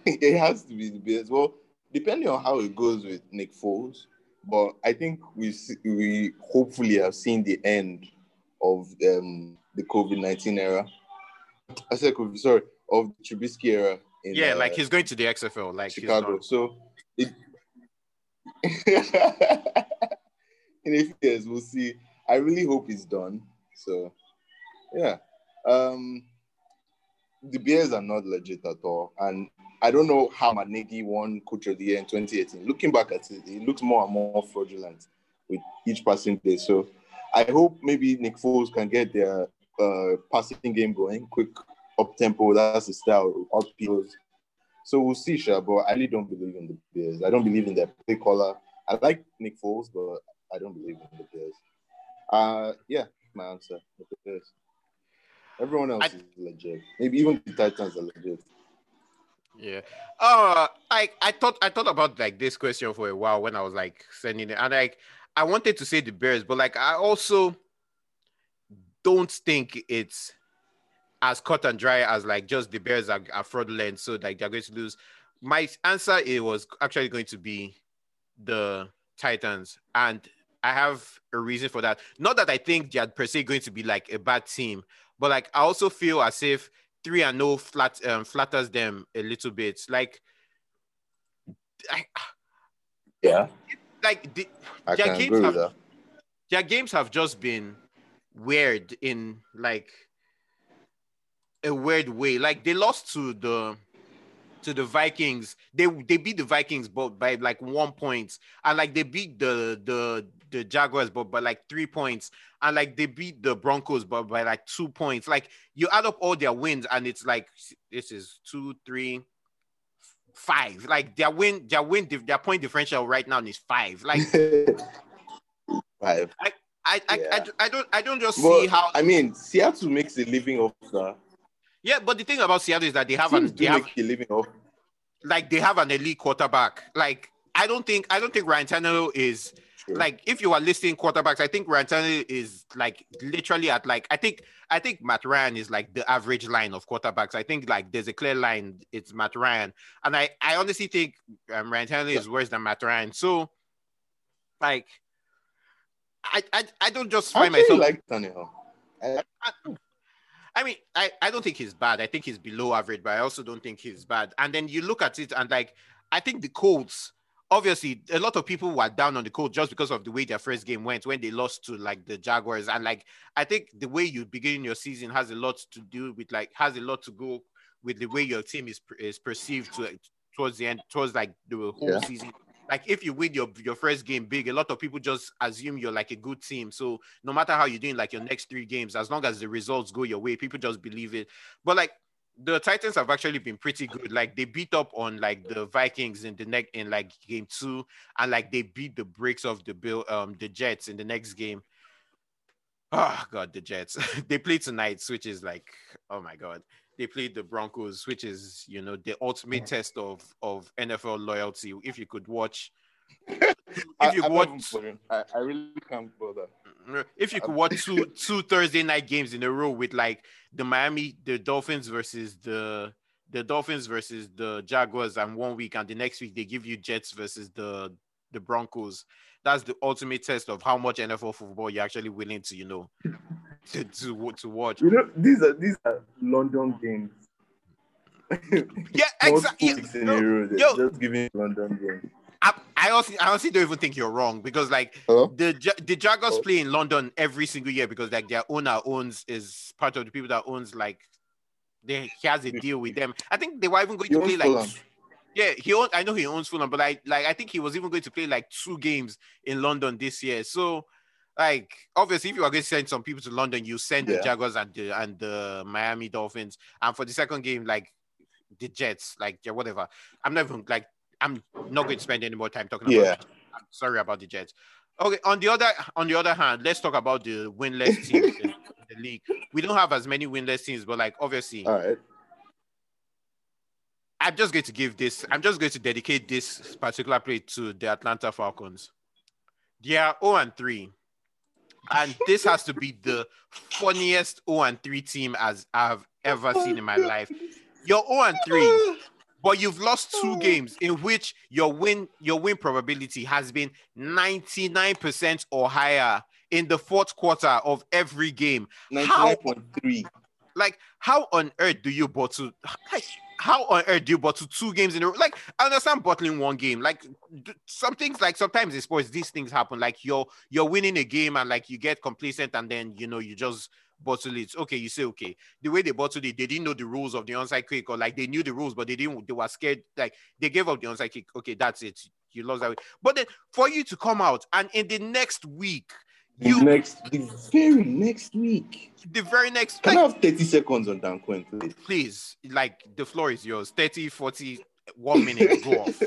it has to be the Bears. Well, depending on how it goes with Nick Foles, but I think we see, we hopefully have seen the end of um, the COVID nineteen era. I said COVID, sorry, of the Trubisky era. In, Yeah, uh, like he's going to the XFL. Like Chicago. So it in a few years we'll see. I really hope it's done. So yeah. Um the Bears are not legit at all. And I don't know how Matt Nagy won coach of the year in 2018. Looking back at it, it looks more and more fraudulent with each passing day. So I hope maybe Nick Foles can get their uh, passing game going, quick up tempo. That's the style, up fields. So we'll see, Sha, but I really don't believe in the Bears. I don't believe in their play caller. I like Nick Foles, but I don't believe in the Bears. Uh, yeah, my answer. The Bears. Everyone else I- is legit. Maybe even the Titans are legit. Yeah. Uh I I thought I thought about like this question for a while when I was like sending it, and like I wanted to say the Bears, but like I also don't think it's as cut and dry as like just the Bears are, are fraudulent, so like they're going to lose. My answer it was actually going to be the Titans, and I have a reason for that. Not that I think they're per se going to be like a bad team, but like I also feel as if three and no flat um, flatters them a little bit. Like, I, Yeah, like the, I Their games have- their games have just been weird in like a weird way. Like they lost to the to the Vikings. They they beat the Vikings but by like one point. And like they beat the the the Jaguars but by like three points. And like they beat the Broncos but by like two points. Like you add up all their wins and it's like this is two, three, five. Like their win, their win, their point differential right now is five. Like Five. I, I, I, Yeah. I don't I don't just But, see how I mean, Seattle makes a living off that. yeah, but the thing about Seattle is that they have Teams an they have make a living off. like they have an elite quarterback. Like I don't think I don't think Ryan Tannehill is. Like if you are listing quarterbacks, I think Ryan Tannehill is like literally at like I think I think Matt Ryan is like the average line of quarterbacks. I think like there's a clear line. It's Matt Ryan, and I I honestly think um, Ryan Tannehill is worse than Matt Ryan. So like I I, I don't just I find actually myself like Tannehill. I, I mean, I, I don't think he's bad. I think he's below average, but I also don't think he's bad. And then you look at it and like, I think the Colts, obviously, a lot of people were down on the Colts just because of the way their first game went when they lost to like the Jaguars. And like, I think the way you begin your season has a lot to do with like, has a lot to go with the way your team is, is perceived to towards the end, towards like the whole Yeah. season. Like if you win your, your first game big, a lot of people just assume you're like a good team. So no matter how you're doing like your next three games, as long as the results go your way, people just believe it. But like the Titans have actually been pretty good. Like they beat up on like the Vikings in the next in like game two, and like they beat the brakes of the Bill um the Jets in the next game. Oh god, the Jets. they play tonight, which is like, oh my god. They played the Broncos, which is you know the ultimate test of of NFL loyalty. If you could watch, if you I'm watch, not even bothering. I, I really can't bother. If you could watch two two Thursday night games in a row with like the Miami, the Dolphins versus the the Dolphins versus the Jaguars, and one week and the next week they give you Jets versus the the Broncos. That's the ultimate test of how much NFL football you're actually willing to, you know, to to, to watch. You know, these are these are London games. Yeah, exactly. In a yo. just giving London games. I, also I honestly don't even think you're wrong because like Hello? the the Jaguars Oh. play in London every single year because like their owner owns is part of the people that owns like they he has a deal with them. I think they were even going He to play like yeah he owns I know he owns Fulham, but like like I think he was even going to play like two games in London this year. So like obviously if you are going to send some people to London, you send the Jaguars and the and the Miami Dolphins, and for the second game like the Jets, like yeah, whatever. I'm not even like I'm not going to spend any more time talking about Yeah. Jets. I'm sorry about the Jets. Okay, on the other on the other hand, let's talk about the winless teams in the league. We don't have as many winless teams, but like obviously, All right. I'm just going to give this. I'm just going to dedicate this particular play to the Atlanta Falcons. They are 0 and 3. And this has to be the funniest 0 and 3 team as I've ever seen in my life. You're 0 and 3. But you've lost two hmm. games in which your win your win probability has been 99% or higher in the fourth quarter of every game. How 99.3. like how on earth do you bottle like how on earth do you bottle two games in a row? Like I understand bottling one game. Like some things like sometimes in sports these things happen. Like you're you're winning a game and like you get complacent and then you know you just bottle it. Okay, you say okay. The way they bottled it, they didn't know the rules of the onside kick, or like they knew the rules, but they didn't. They were scared. Like they gave up the onside kick. Okay, that's it. You lost that way. But then for you to come out and in the next week, The you next, the very next week. the very next Can like, I have 30 seconds on Dan Quinn, please? please, like the floor is yours. 30, 40, one minute, go off.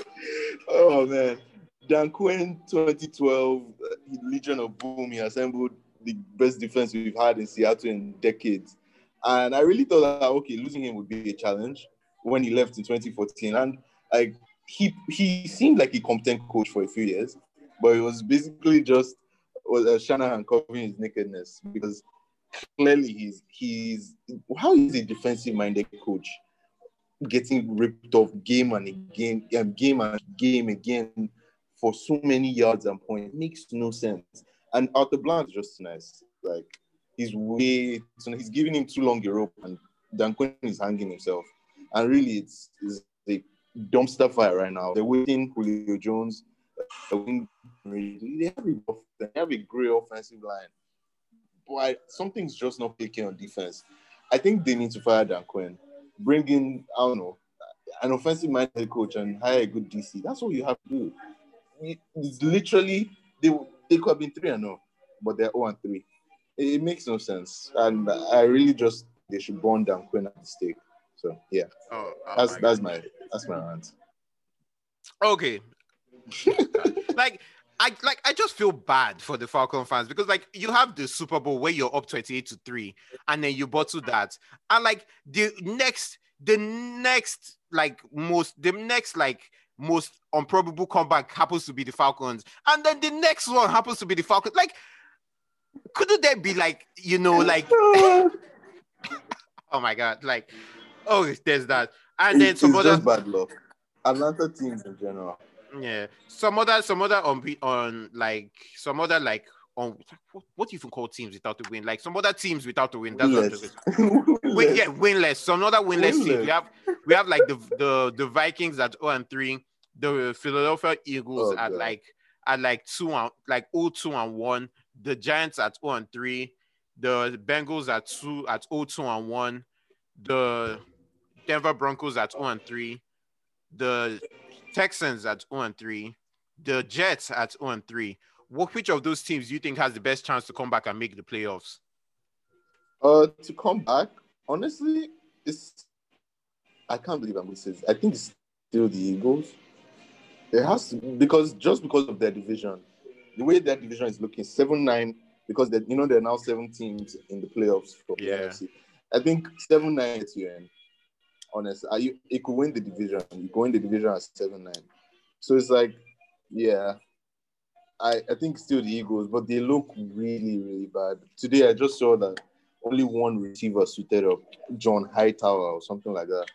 oh man, Dan Quinn, 2012, uh, Legion of Boom. He assembled the best defense we've had in Seattle in decades, and I really thought that okay, losing him would be a challenge when he left in 2014, and like he he seemed like a competent coach for a few years, but it was basically just was uh, Shanahan covering his nakedness because clearly he's he's how is a defensive minded coach getting ripped off game and again, um, game and game again for so many yards and points? Makes no sense. And Arthur Blank is just nice. Like he's way so he's giving him too long a rope, and Dan Quinn is hanging himself. And really, it's, it's a dumpster fire right now. They're waiting Julio Jones. Uh, waiting- They have a, they have a great offensive line, but something's just not clicking on defense. I think they need to fire Dan Quinn bring in, I don't know, an offensive minded coach and hire a good DC. That's what you have to do. It's literally they they could have been three and no, but they're 0 and three. It, it makes no sense, and I really just they should burn down Quinn at the stake. So yeah, Oh, oh that's my that's my that's my rant. Okay. like I like I just feel bad for the Falcon fans because like you have the Super Bowl where you're up 28 to 3 and then you bottle that. And like the next the next like most the next like most improbable comeback happens to be the Falcons. And then the next one happens to be the Falcons. Like couldn't there be like you know like oh my god like oh there's that and then It's some other bad luck. Atlanta teams in general. yeah, some other, some other on on like some other like on what, what do you even call teams without a win? Like some other teams without a win. That's Winless. talking- Win, yeah, winless. Some other winless. Winless. We have we have like the the the Vikings at 0 and 3, the Philadelphia Eagles Oh, at God. like at like two and like 0 2 and 1, the Giants at 0 and 3, the Bengals at 2 at 0 2 and 1, the Denver Broncos at 0 and 3, the Texans at 0 and 3, the Jets at 0 and 3. What which of those teams do you think has the best chance to come back and make the playoffs? Uh, to come back, honestly, it's I can't believe I'm going to say this. I think it's still the Eagles. It has to because just because of their division, the way their division is looking, seven nine, because they you know they're now seven teams in the playoffs for the Yeah. NFC. I think seven nine to end. Honest, are you it could win the division. You could win the division at seven nine. So it's like, yeah. I, I think still the Eagles, but they look really, really bad. Today I just saw that only one receiver suited up, John Hightower or something like that.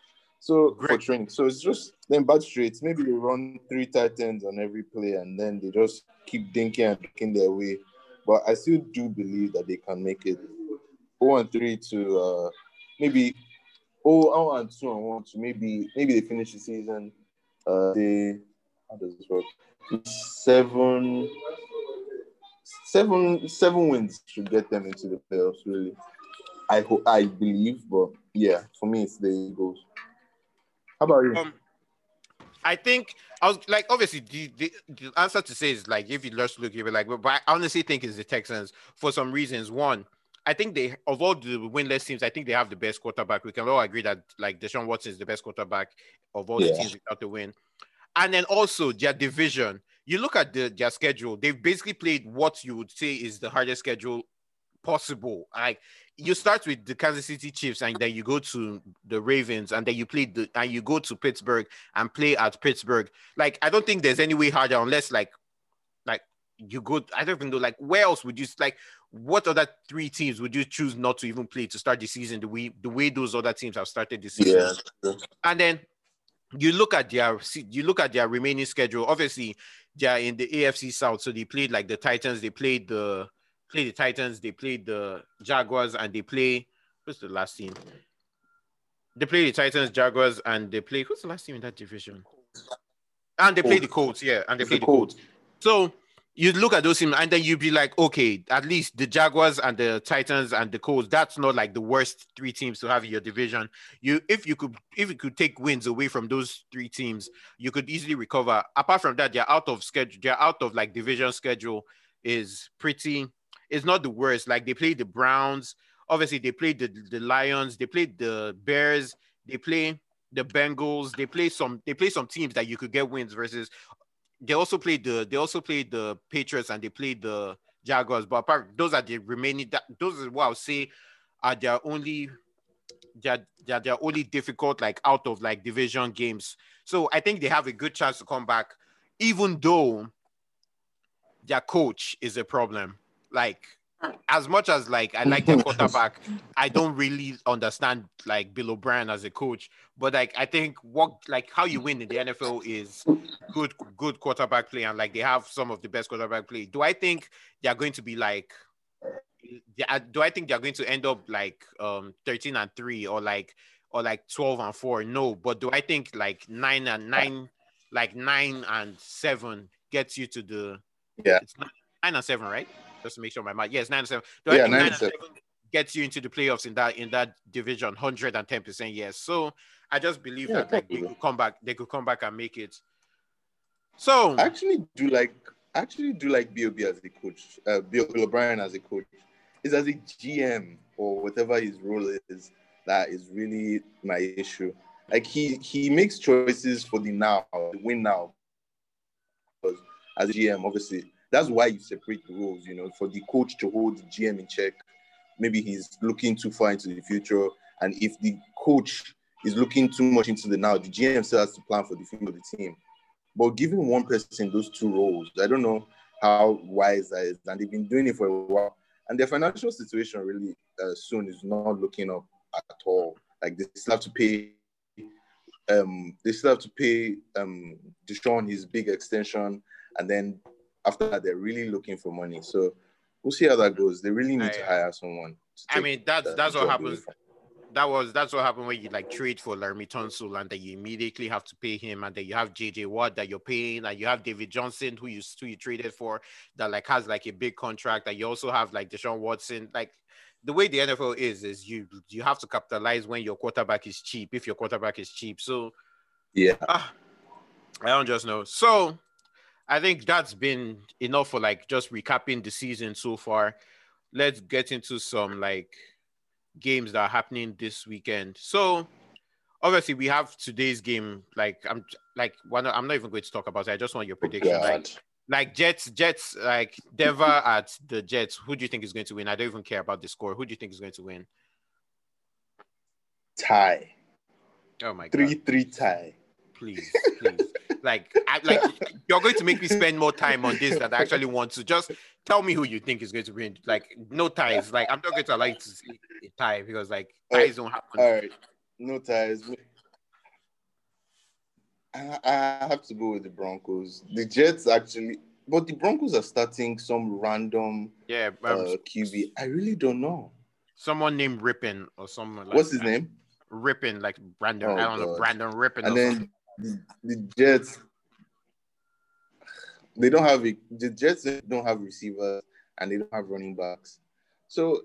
So for training. So it's just them bad straights. Maybe they run three tight ends on every play and then they just keep dinking and dinking their way. But I still do believe that they can make it 0 and 3 to uh maybe oh, 0 and 2 and 1 to maybe maybe they finish the season. Uh they how does this work? Seven seven seven wins should get them into the playoffs, really. I hope I believe, but yeah, for me it's the Eagles. How about you? Um, I think I was like, obviously, the, the, the answer to say is like, if you just look, you'll be like, but, I honestly think it's the Texans for some reasons. One, I think they, of all the winless teams, I think they have the best quarterback. We can all agree that like Deshaun Watson is the best quarterback of all the teams without the win. And then also their division. You look at the, their schedule; they've basically played what you would say is the hardest schedule possible. Like you start with the Kansas City Chiefs, and then you go to the Ravens, and then you play the, and you go to Pittsburgh and play at Pittsburgh. Like I don't think there's any way harder unless like, like you go. I don't even know. Like where else would you like? What other three teams would you choose not to even play to start the season? The way the way those other teams have started the season, Yeah, and then you look at their you look at their remaining schedule. Obviously, they're in the AFC South, so they played like the Titans. They played the play the Titans. They play the Jaguars, and they play who's the last team? They play the Titans, Jaguars, and they play who's the last team in that division? And they play the Colts, yeah, and they play the Colts. So you look at those teams and then you'd be like, okay, at least the Jaguars and the Titans and the Colts, that's not like the worst three teams to have in your division. You if you could if you could take wins away from those three teams, you could easily recover. Apart from that, they're out of schedule, they're out of like division schedule is pretty, it's not the worst. Like they played the Browns, obviously they played the, the Lions, they played the Bears, they play the Bengals, they play some they play some teams that you could get wins versus they also played the they also played the Patriots and they played the Jaguars. But apart, those are the remaining. That, those is what I'll say are their only they're, they're, they're only difficult like out of like division games. So I think they have a good chance to come back, even though their coach is a problem. Like as much as like I like their quarterback, I don't really understand like Bill O'Brien as a coach. But like I think what like how you win in the NFL is good good quarterback play and like they have some of the best quarterback play. Do I think they are going to be like do I think they're going to end up like um 13 and 3 or like or like 12 and 4? No, but do I think like 9 and 9 like 9 and 7 gets you to the yeah. It's 9, 9 and 7, right? Just to make sure my mind. Yes, nine and seven. Do yeah, I think nine nine and seven. seven gets you into the playoffs in that in that division, hundred and ten percent. Yes. So I just believe Yeah, that like, they could come back. They could come back and make it. So I actually do like I actually do like Bob as a coach. Uh, Bill O'Brien as a coach is as a GM or whatever his role is that is really my issue. Like he he makes choices for the now, the win now. Because as a GM, obviously, that's why you separate the roles. You know, for the coach to hold the GM in check. Maybe he's looking too far into the future, and if the coach is looking too much into the now, the GM still has to plan for the future of the team. But giving one person those two roles, I don't know how wise that is. And they've been doing it for a while. And their financial situation really uh, soon is not looking up at all. Like they still have to pay. Um, they still have to pay um, Deshaun his big extension, and then after that, they're really looking for money. So we'll see how that goes. They really need to hire someone. to I mean, that's that's what happens. That was that's what happened when you like trade for Laremy Tunsil and then you immediately have to pay him, and then you have JJ Watt that you're paying, and you have David Johnson who you who you traded for that like has like a big contract, and you also have like Deshaun Watson. Like the way the NFL is, is you you have to capitalize when your quarterback is cheap. If your quarterback is cheap, so Yeah. Ah, I don't just know. So I think that's been enough for like just recapping the season so far. Let's get into some like games that are happening this weekend. So obviously we have today's game. Like I'm like one I'm not even going to talk about it. I just want your oh, prediction. God. Like like Jets, Jets, like Denver at the Jets. Who do you think is going to win? I don't even care about the score. Who do you think is going to win? Tie. Oh my god. Three three tie. please, please. Like, I, like you're going to make me spend more time on this that I actually want to. Just tell me who you think is going to win. Like, no ties. Like, I'm not going to like to see a tie because like ties don't happen. All right. No ties. I, I have to go with the Broncos. The Jets actually, but the Broncos are starting some random Yeah, uh, QB. I really don't know. someone named Rypien or someone like What's his that. name? Rypien, like Brandon. Oh, I don't know, Brandon Rippin. And or then something. The, the Jets, they don't have a, the Jets don't have receivers and they don't have running backs. So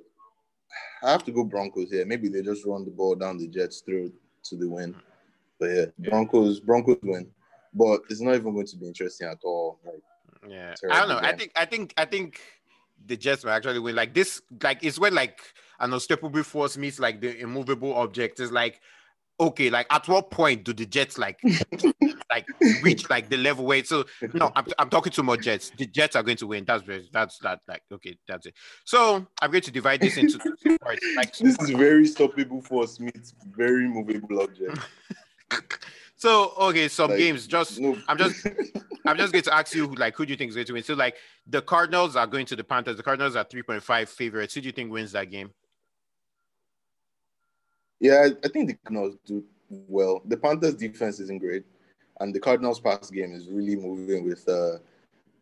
I have to go Broncos here. Maybe they just run the ball down the Jets through to the win. But yeah, Broncos, Broncos win. But it's not even going to be interesting at all. Like, Yeah, I don't know. I think I think I think the Jets will actually win. Like this, like it's when like an unstoppable force meets like the immovable object. It's like okay, like at what point do the Jets like like reach like the level where? So no, I'm, I'm talking too much Jets. The Jets are going to win. That's very- that's that like okay, that's it. So I'm going to divide this into two parts. Like this is very stoppable force meets very movable object. so okay, some Like, games just No, I'm just- I'm just going to ask you, like, who do you think is going to win? So, like, the Cardinals are going to the Panthers. The Cardinals are 3.5 favorites. Who do you think wins that game? Yeah, I- think the Cardinals do well. The Panthers defense isn't great, and the Cardinals pass game is really moving with uh,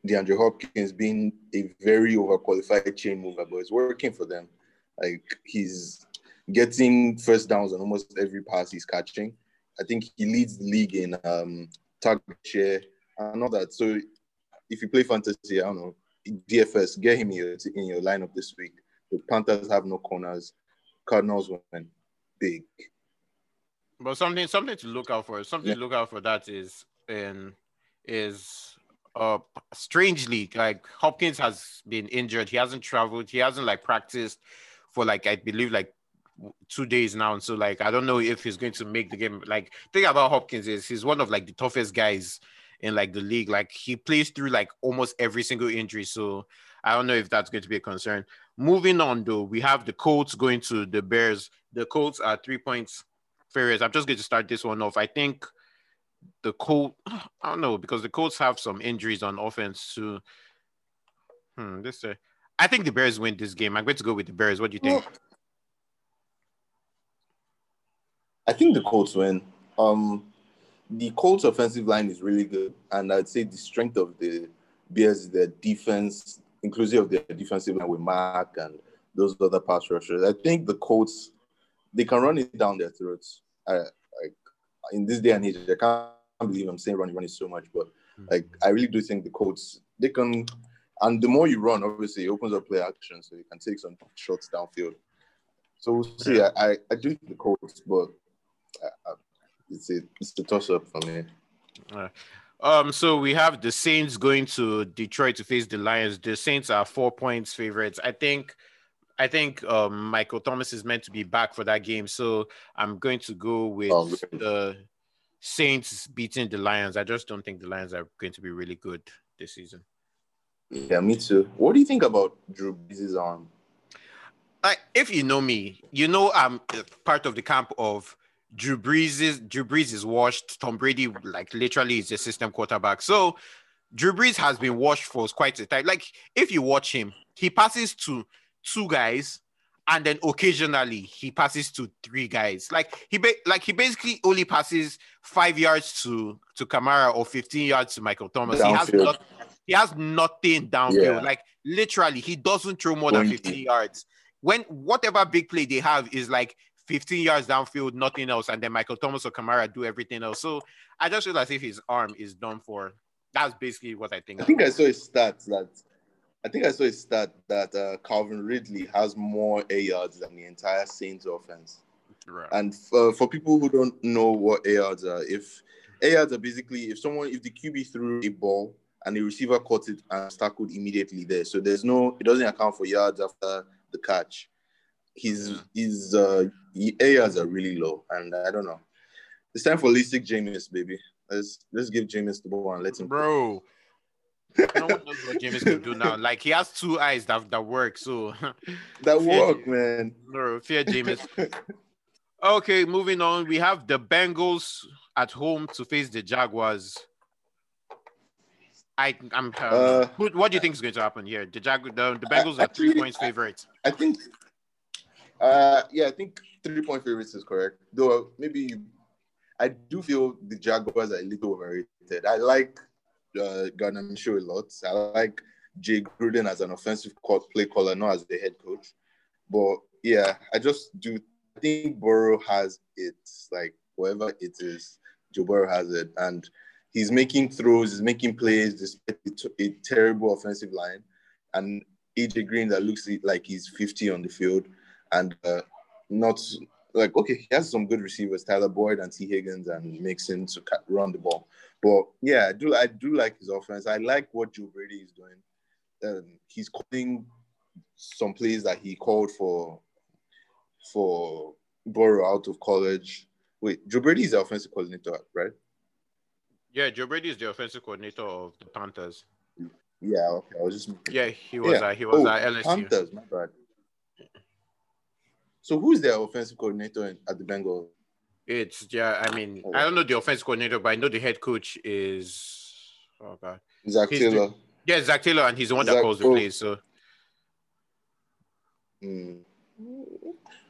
DeAndre Hopkins being a very overqualified chain mover, but it's working for them. Like he's getting first downs on almost every pass he's catching. I think he leads the league in um, target share and all that. So if you play fantasy, I don't know, DFS, get him in your, in your lineup this week. The Panthers have no corners. Cardinals win big. But something something to look out for. Something Yeah. to look out for that is in is uh strangely like Hopkins has been injured. He hasn't traveled. He hasn't like practiced for like I believe like two days now. And so like I don't know if he's going to make the game. Like thing about Hopkins is he's one of like the toughest guys in like the league. Like he plays through like almost every single injury. So I don't know if that's going to be a concern. Moving on though, we have the Colts going to the Bears. The Colts are three points favorites. I'm just going to start this one off. I think the Colts, I don't know, because the Colts have some injuries on offense too. Hmm, this uh, I think the Bears win this game. I'm going to go with the Bears. What do you think? I think the Colts win. Um, the Colts offensive line is really good, and I'd say the strength of the Bears is their defense, inclusive of their defensive line with Mack and those other pass rushers. I think the Colts they can run it down their throats. I, like in this day and age, I can't believe I'm saying running, running so much, but like I really do think the Colts they can. And the more you run, obviously, it opens up play action, so you can take some shots downfield. So we'll see. I, I, I do think the Colts, but uh, uh, it's a it's a toss up for me. Um, so we have the Saints going to Detroit to face the Lions. The Saints are four points favorites. I think I think um Michael Thomas is meant to be back for that game. So I'm going to go with Oh, the Saints beating the Lions. I just don't think the Lions are going to be really good this season. Yeah, me too. What do you think about Drew Brees' arm? like if you know me, you know I'm part of the camp of Drew Brees is Drew Brees is washed. Tom Brady, like literally, is a system quarterback. So Drew Brees has been washed for quite a time. Like if you watch him, he passes to two guys, and then occasionally he passes to three guys. Like he ba- like he basically only passes five yards to to Kamara or fifteen yards to Michael Thomas. He has not, he has nothing downfield. Yeah. Like literally, he doesn't throw more than fifteen yards when whatever big play they have is like 15 yards downfield, nothing else, and then Michael Thomas or Kamara do everything else. So I just feel as if his arm is done for. That's basically what I think. I think I saw a stat that I think I saw a stat that uh, Calvin Ridley has more air yards than the entire Saints offense. Right. And for, for people who don't know what air yards are, if air yards are basically if someone if the QB threw a ball and the receiver caught it and tackled immediately there, so there's no it doesn't account for yards after the catch. His his uh yards are really low, and I don't know. It's time for Listic Jameis, baby. Let's let's give Jameis the ball and let him. Bro. no one knows what Jameis can do now. Like he has two eyes that, that work. So That Fear work, man. no fear Jameis. Okay, moving on. We have the Bengals at home to face the Jaguars. I, I'm. Uh, Uh, what do you think is going to happen here? The Jag, the, the Bengals are three actually, points favorites. I think, uh, yeah, I think three point favorites is correct. Though maybe I do feel the Jaguars are a little overrated. I like uh, Gardner Minshew a lot. I like Jay Gruden as an offensive play caller, not as the head coach. But yeah, I just do think Burrow has it. Like whatever it is, Joe Burrow has it, and he's making throws, he's making plays despite a terrible offensive line, and AJ Green that looks like he's 50 on the field, and uh, not like okay, he has some good receivers, Tyler Boyd and Tee Higgins and Mixon to run the ball. But yeah, I do I do like his offense. I like what Joe Brady is doing. Um, he's calling some plays that he called for for Burrow out of college. Wait, Joe Brady is the offensive coordinator, right? Yeah, Joe Brady is the offensive coordinator of the Panthers. Yeah, okay. I was just Yeah, he was. Yeah. Uh, he was Oh, at LSU. Panthers, my bad. So who's their offensive coordinator in, at the Bengals? It's yeah. I mean, Oh. I don't know the offensive coordinator, but I know the head coach is. Oh god. Zac He's the- Taylor. Yeah, Zac Taylor, and he's the one that Zac- calls the plays. So Hmm.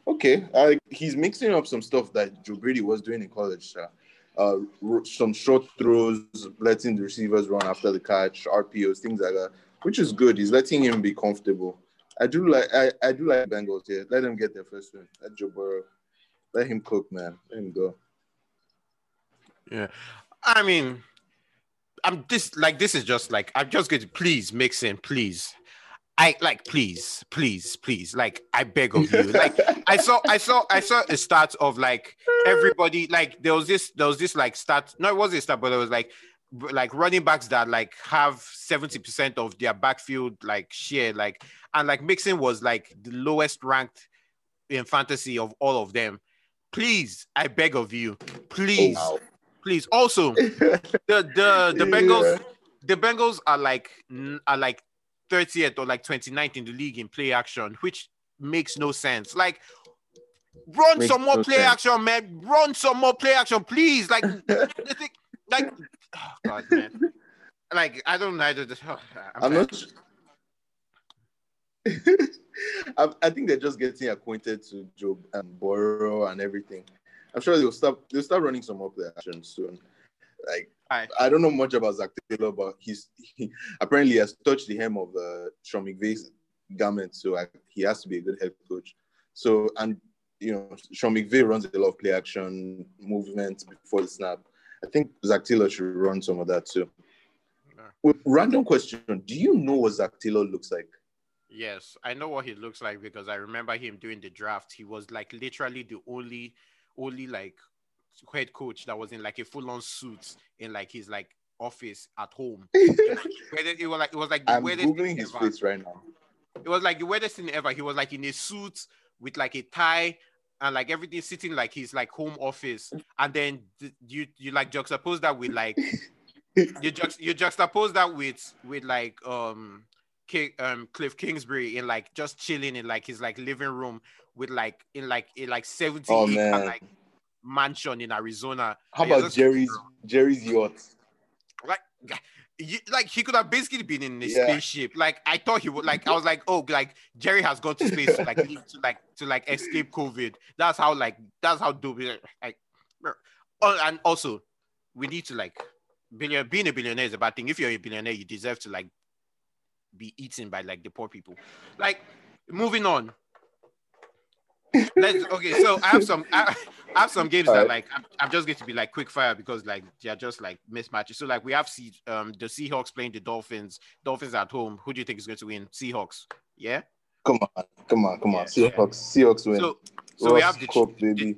Okay, uh, he's mixing up some stuff that Joe Brady was doing in college. Uh, uh, some short throws, letting the receivers run after the catch, RPOs, things like that, which is good. He's letting him be comfortable. I do like I, I do like Bengals here. Let them get their first win. Let Joe Burrow, let him cook, man. Let him go. Yeah, I mean, I'm just like this is just like I'm just going to please mix in, please. I like please, please, please. Like I beg of you. Like I saw, I saw, I saw a start of like everybody. Like there was this, there was this like start. No, it wasn't a start, but it was like like running backs that like have 70% of their backfield like share like and like Mixon was like the lowest ranked in fantasy of all of them please i beg of you please Oh, please also the the the Bengals the Bengals are like are like 30th or like 29th in the league in play action, which makes no sense. Like run Makes some more no play sense. action, man. Run some more play action, please. Like like oh god, man. Like I don't know. Just, oh, I'm, I'm not. I, I think they're just getting acquainted to Joe and Burrow and everything. I'm sure they'll stop. They'll start running some up their action soon. Like. I don't know much about Zac Taylor, but he's he apparently has touched the hem of uh, Sean McVay's garment, so I, he has to be a good head coach. So and you know Sean McVay runs a lot of play action movement before the snap. I think Zac Taylor should run some of that too. Well, random question: Do you know what Zac Taylor looks like? Yes, I know what he looks like because I remember him during the draft. He was like literally the only, only like head coach that was in like a full-on suit in like his like office at home. It was like it was like the I'm weirdest googling his ever. face right now. It was like the weirdest thing ever. He was like in a suit with like a tie and like everything sitting like his like home office, and then th- you you like juxtapose that with like you just you juxtapose that with with like um Ki- um Cliff Kingsbury in like just chilling in like his like living room with like in like in like 70 Oh, acre man. like mansion in Arizona. How about Jerry's Jerry's yacht? like you, like he could have basically been in a Yeah. spaceship. Like I thought he would like I was like, oh like Jerry has gone to space to like to like to like escape COVID. That's how like that's how dope like oh, and also we need to like billion being a billionaire is a bad thing. If you're a billionaire, you deserve to like be eaten by like the poor people. Like moving on. Let's okay. So I have some I, I have some games that like I'm, I'm just going to be like quick fire because like they're just like mismatches. So like we have see um the Seahawks playing the Dolphins. Dolphins at home. Who do you think is going to win? Seahawks. Yeah. Come on, come on, come on. Yeah, Seahawks, Seahawks win. So so we have the, the- baby.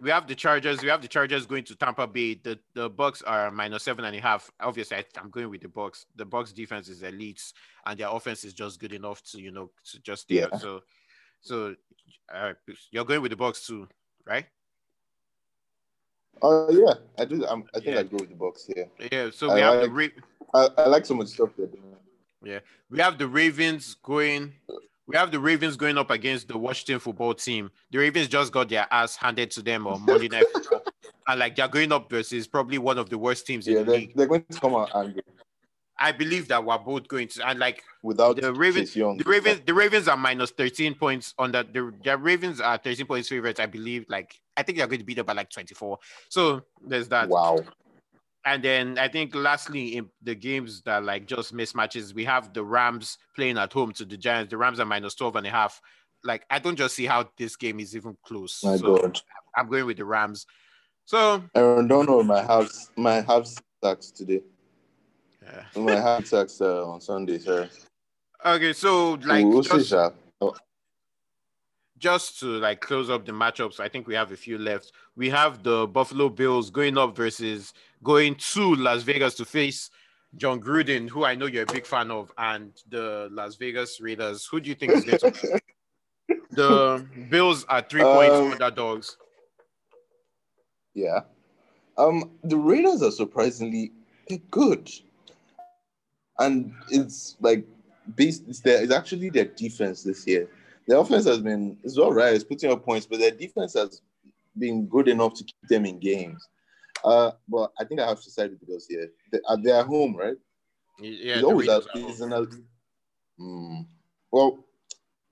we have the Chargers. We have the Chargers going to Tampa Bay. The the Bucks are minus seven and a half. Obviously, I, I'm going with the Bucks. The Bucks defense is elite, and their offense is just good enough to you know to just stay. Yeah. So, so uh, you're going with the Bucks too, right? Oh yeah, I do. I'm, I think Yeah. I'd go with the Bucks here. Yeah. So I we have the Ra- I, I like some of the stuff they're doing. we have the Ravens going. We have the Ravens going up against the Washington football team. The Ravens just got their ass handed to them on Monday Night and like they're going up versus probably one of the worst teams Yeah, in the they're, league. they're going to come out angry I believe that we're both going to, and like without The Ravens- Young. the Ravens, the Ravens are minus 13 points on that. The, the Ravens are 13 points favorites, I believe. Like, I think they're going to beat up by like 24. So there's that. Wow. And then I think lastly, in the games that like just mismatches, we have the Rams playing at home to the Giants. The Rams are minus 12 and a half. Like, I don't just see how this game is even close. My so God. I'm going with the Rams. So, Aaron Donald my house my half sacks today. Yeah. My half sacks uh, on Sunday, sir. okay. So, like, we'll just, Sha. just to like close up the matchups, I think we have a few left. We have the Buffalo Bills going up versus going to Las Vegas to face Jon Gruden, who I know you're a big fan of, and the Las Vegas Raiders. Who do you think is going to? the Bills are three points Um, underdogs. Yeah. Um, the Raiders are surprisingly good, and it's like based. It's their. It's actually their defense this year. Their offense has been. It's all right. It's putting up points, but their defense has been good enough to keep them in games. Uh, but I think I have to side with the Bills here. They, are they at home, right? Yeah, always at, are it's home. an, Hmm. Well,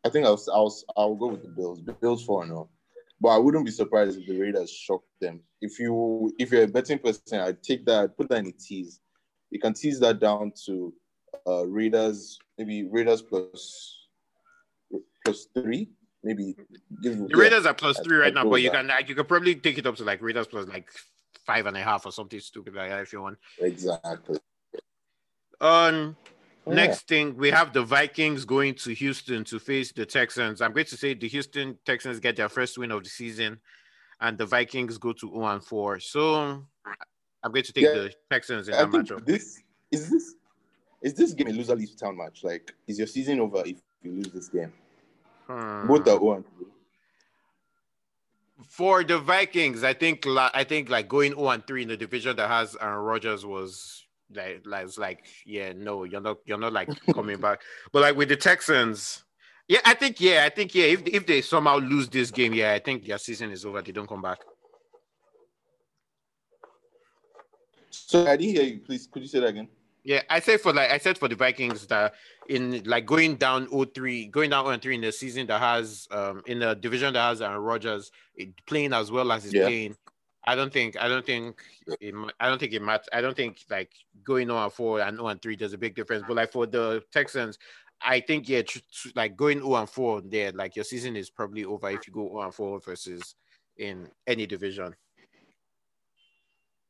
I think I'll I'll I'll go with the Bills. Bills four and But I wouldn't be surprised if the Raiders shocked them. If you if you're a betting person, I'd take that, I'd put that in a tease. You can tease that down to uh Raiders, maybe Raiders plus plus three. Maybe give The yeah, Raiders are plus three right I'd now, but you that. can like, you could probably take it up to like Raiders plus like five and a half or something stupid like that if you want. exactly. Um, Yeah. next thing we have the Vikings going to Houston to face the Texans. I'm going to say the Houston Texans get their first win of the season, and the Vikings go to 0 and 4. So I'm going to take Yeah. the Texans in I that matchup. this is this is this game a loser leaves town match. Like, is your season over if you lose this game? Hmm. Both are one. For the Vikings, I think I think like going 0 and 3 in the division that has Aaron Rodgers was like like it's like yeah no you're not you're not like coming back. But like with the Texans, yeah I think yeah I think yeah if if they somehow lose this game yeah I think their season is over. They don't come back. So I didn't hear you. Please, could you say that again? Yeah, I said for like I said for the Vikings that in like going down 0-3, going down 0-3 in the season that has um in the division that has Aaron Rodgers playing as well as he's Yeah. playing. I don't think I don't think it, I don't think it matters. I don't think like going 0 and 4 and 0 and 3 there's a big difference. But like for the Texans, I think yeah, tr- tr- like going 0 and 4 there, like your season is probably over if you go 0 and 4 versus in any division.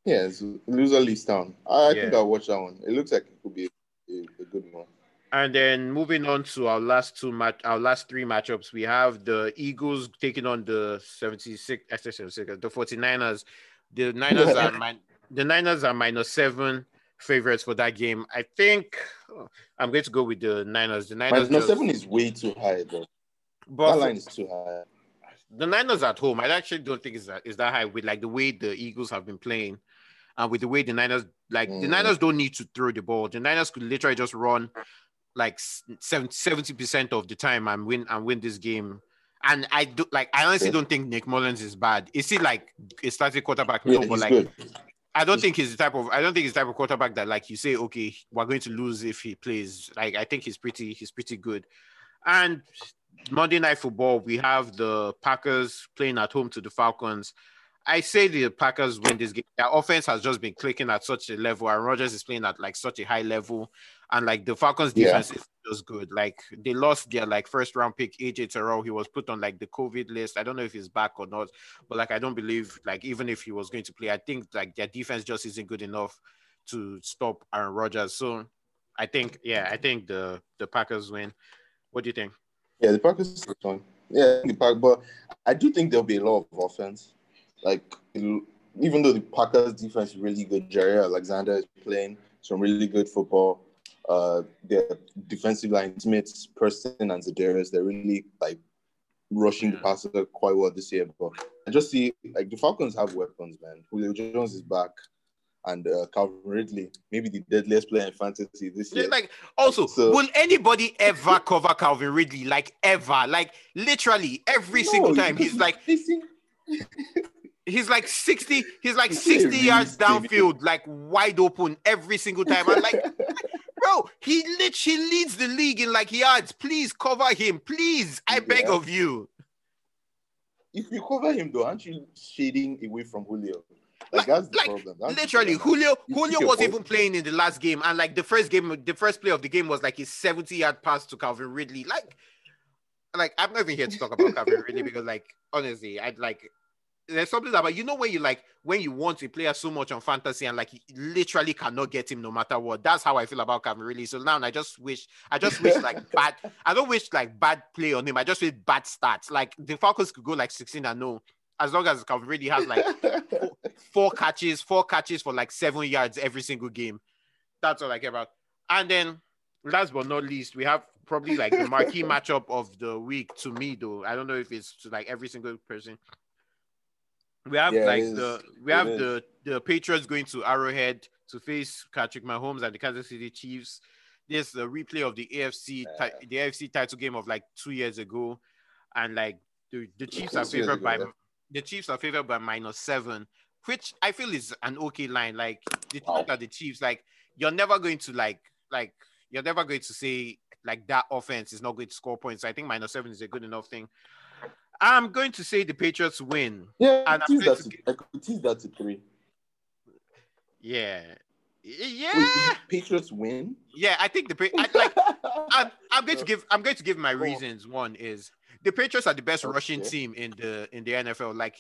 Yeah, it's loser leaves town. I, I think I'll watch that one. It looks like it could be a, a good one. And then moving on to our last two match, our last three matchups, we have the Eagles taking on the 76, 76, the 49ers. The Niners are min- the Niners are minus seven favorites for that game. I think oh, I'm going to go with the Niners. The Niners, Minus just- seven is way too high, though. but That line is too high. the Niners at home, I actually don't think it's that is that high with like the way the Eagles have been playing, and with the way the Niners like the Mm. Niners don't need to throw the ball. The Niners could literally just run like 70 percent of the time and win and win this game. And I do like I honestly Okay. don't think Nick Mullens is bad. Is he like a starting quarterback? Yeah, No, but like good. I don't He's- think he's the type of I don't think he's the type of quarterback that like you say, okay, we're going to lose if he plays. Like I think he's pretty he's pretty good. And Monday night football, we have the Packers playing at home to the Falcons. I say the Packers win this game. Their offense has just been clicking at such a level, and Rodgers is playing at like such a high level. And like the Falcons Yeah. defense is just good. Like they lost their like first round pick, AJ Terrell. He was put on like the COVID list. I don't know if he's back or not, but like I don't believe like even if he was going to play, I think like their defense just isn't good enough to stop Aaron Rodgers. So I think yeah, I think the the Packers win. What do you think? Yeah, the Packers fine. Yeah, the Pack, but I do think there'll be a lot of offense. Like it'll- even though the Packers defense is really good, Jaire Alexander is playing some really good football. Uh, their defensive line, Smith, Preston, and Za'Darius, they're really like rushing the passer quite well this year. But I just see like the Falcons have weapons, man. Julio Jones is back, and uh, Calvin Ridley, maybe the deadliest player in fantasy this year. Like also, So- will anybody ever cover Calvin Ridley? Like ever? Like literally every No, single time. He's like he's like 60, he's like 60 yards downfield, like wide open every single time. I'm like, bro, he literally leads the league in like yards. Please cover him. Please. I beg Yeah. of you. if you cover him though, aren't you shading away from Julio? Like that's the Like, problem. That's the Literally, problem. Julio You Julio was even playing in the last game, and like the first game, the first play of the game was like his 70 yard pass to Calvin Ridley. Like, like I'm not even here to talk about Calvin Ridley because, like, honestly, I'd like there's something about you know when you like when you want a player so much on fantasy and like you literally cannot get him no matter what. That's how I feel about Calvin Ridley. So now I just wish I just wish like bad. I don't wish like bad play on him. I just wish bad stats. Like the Falcons could go like 16 and no, as long as Calvin Ridley has like four catches, four catches for like seven yards every single game. That's all I care about. And then last but not least, we have probably like the marquee matchup of the week to me though. I don't know if it's to like every single person. We have Yeah, like the we It have is. the the Patriots going to Arrowhead to face Patrick Mahomes and the Kansas City Chiefs. There's the replay of the AFC ti- the AFC title game of like two years ago, and like the, the Chiefs are favored by ago, the Chiefs are favored by minus seven, which I feel is an okay line. Like the Wow. that the Chiefs, like you're never going to like like you're never going to say like that offense is not going to score points. I think minus seven is a good enough thing. I'm going to say the Patriots win. Yeah, And I'm going to I could tease that to three. Yeah, yeah, Wait, Patriots win. yeah. I think the Pa- I, like I'm, I'm going to give I'm going to give my oh. reasons. One is the Patriots are the best Okay. rushing team in the in the NFL. Like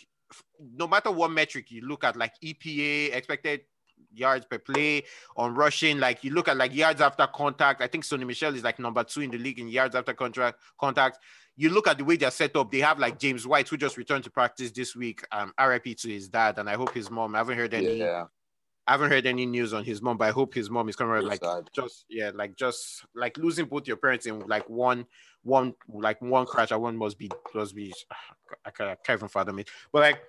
no matter what metric you look at, like EPA, expected yards per play on rushing, like you look at like yards after contact. I think Sony Michel is like number two in the league in yards after contract contact. You look at the way they're set up. They have like James White, who just returned to practice this week. Um, RIP to his dad, and I hope his mom. I haven't heard any. yeah, I haven't heard any news on his mom, but I hope his mom is coming around like sad. just yeah, like just like losing both your parents in like one one like one crash. I one must be must be I can't, I can't even fathom it. But like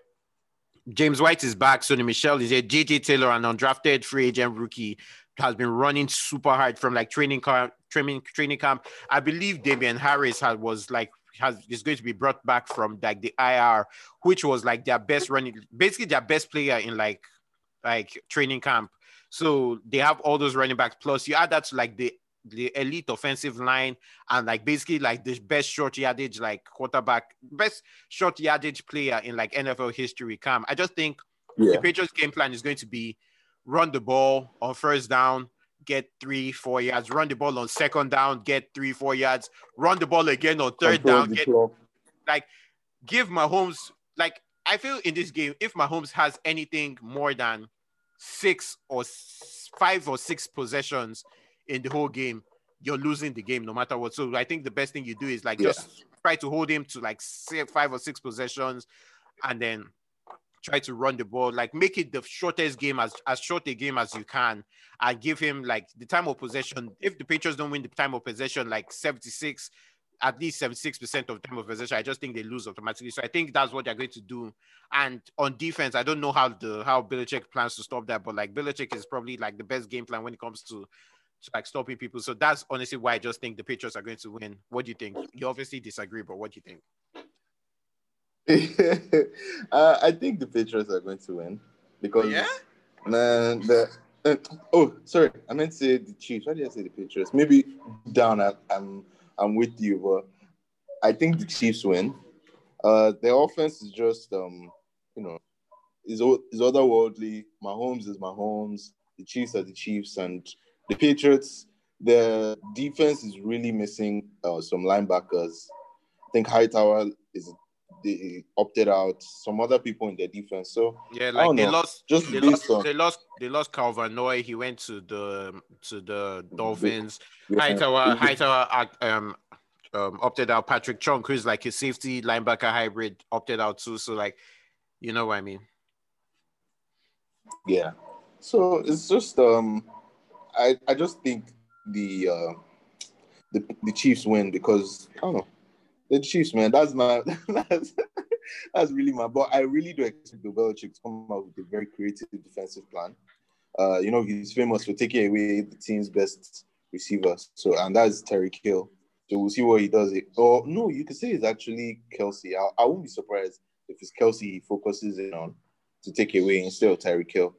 James White is back, Sony Michel is here, JJ Taylor, an undrafted free agent rookie, has been running super hard from like training camp, training training camp. I believe Damien Harris had was like has is going to be brought back from like the IR, which was like their best running, basically their best player in like like training camp. So they have all those running backs. Plus, you add that to like the the elite offensive line and like basically like the best short yardage like quarterback, best short yardage player in like NFL history. Cam, I just think Yeah, the Patriots game plan is going to be run the ball on first down, get three, four yards, run the ball on second down, get three, four yards, run the ball again on third down, get clock. give Mahomes like I feel in this game, if Mahomes has anything more than six or five or six possessions in the whole game, you're losing the game no matter what. So I think the best thing you do is like Yeah. just try to hold him to like say five or six possessions, and then try to run the ball. Like make it the shortest game as as short a game as you can, and give him like the time of possession. If the Patriots don't win the time of possession, like 76 at least 76% of time of possession. I just think they lose automatically. So I think that's what they're going to do. And on defense, I don't know how the how Belichick plans to stop that, but like Belichick is probably like the best game plan when it comes to, like stopping people. So that's honestly why I just think the Patriots are going to win. What do you think? You obviously disagree, but what do you think? uh, I think the Patriots are going to win because Yeah? man, the uh, oh sorry, I meant to say the Chiefs. Why did I say the Patriots? Maybe down. I, I'm I'm with you, but I think the Chiefs win. Uh, their offense is just um, you know, is is otherworldly. Mahomes is Mahomes. The Chiefs are the Chiefs, and the Patriots. Their defense is really missing uh, some linebackers. I think Hightower is they opted out. Some other people in their defense. So Yeah, like they know. lost Just they lost, on they lost they lost Kyle Van Noy. He went to the to the Dolphins. yeah, Hightower, Hightower um, um, opted out. Patrick Chung, who's like a safety linebacker hybrid, opted out too. So like, you know what I mean? Yeah. So it's just um I I just think the uh the, the Chiefs win because I don't know. The Chiefs, man, that's my that's that's really my but I really do expect the Belichick to come out with a very creative defensive plan. Uh, you know, he's famous for taking away the team's best receiver. So and that's Tyreek Hill. So we'll see what he does. It or no, you could say it's actually Kelce. I, I won't be surprised if it's Kelce he focuses in on to take away instead of Tyreek Hill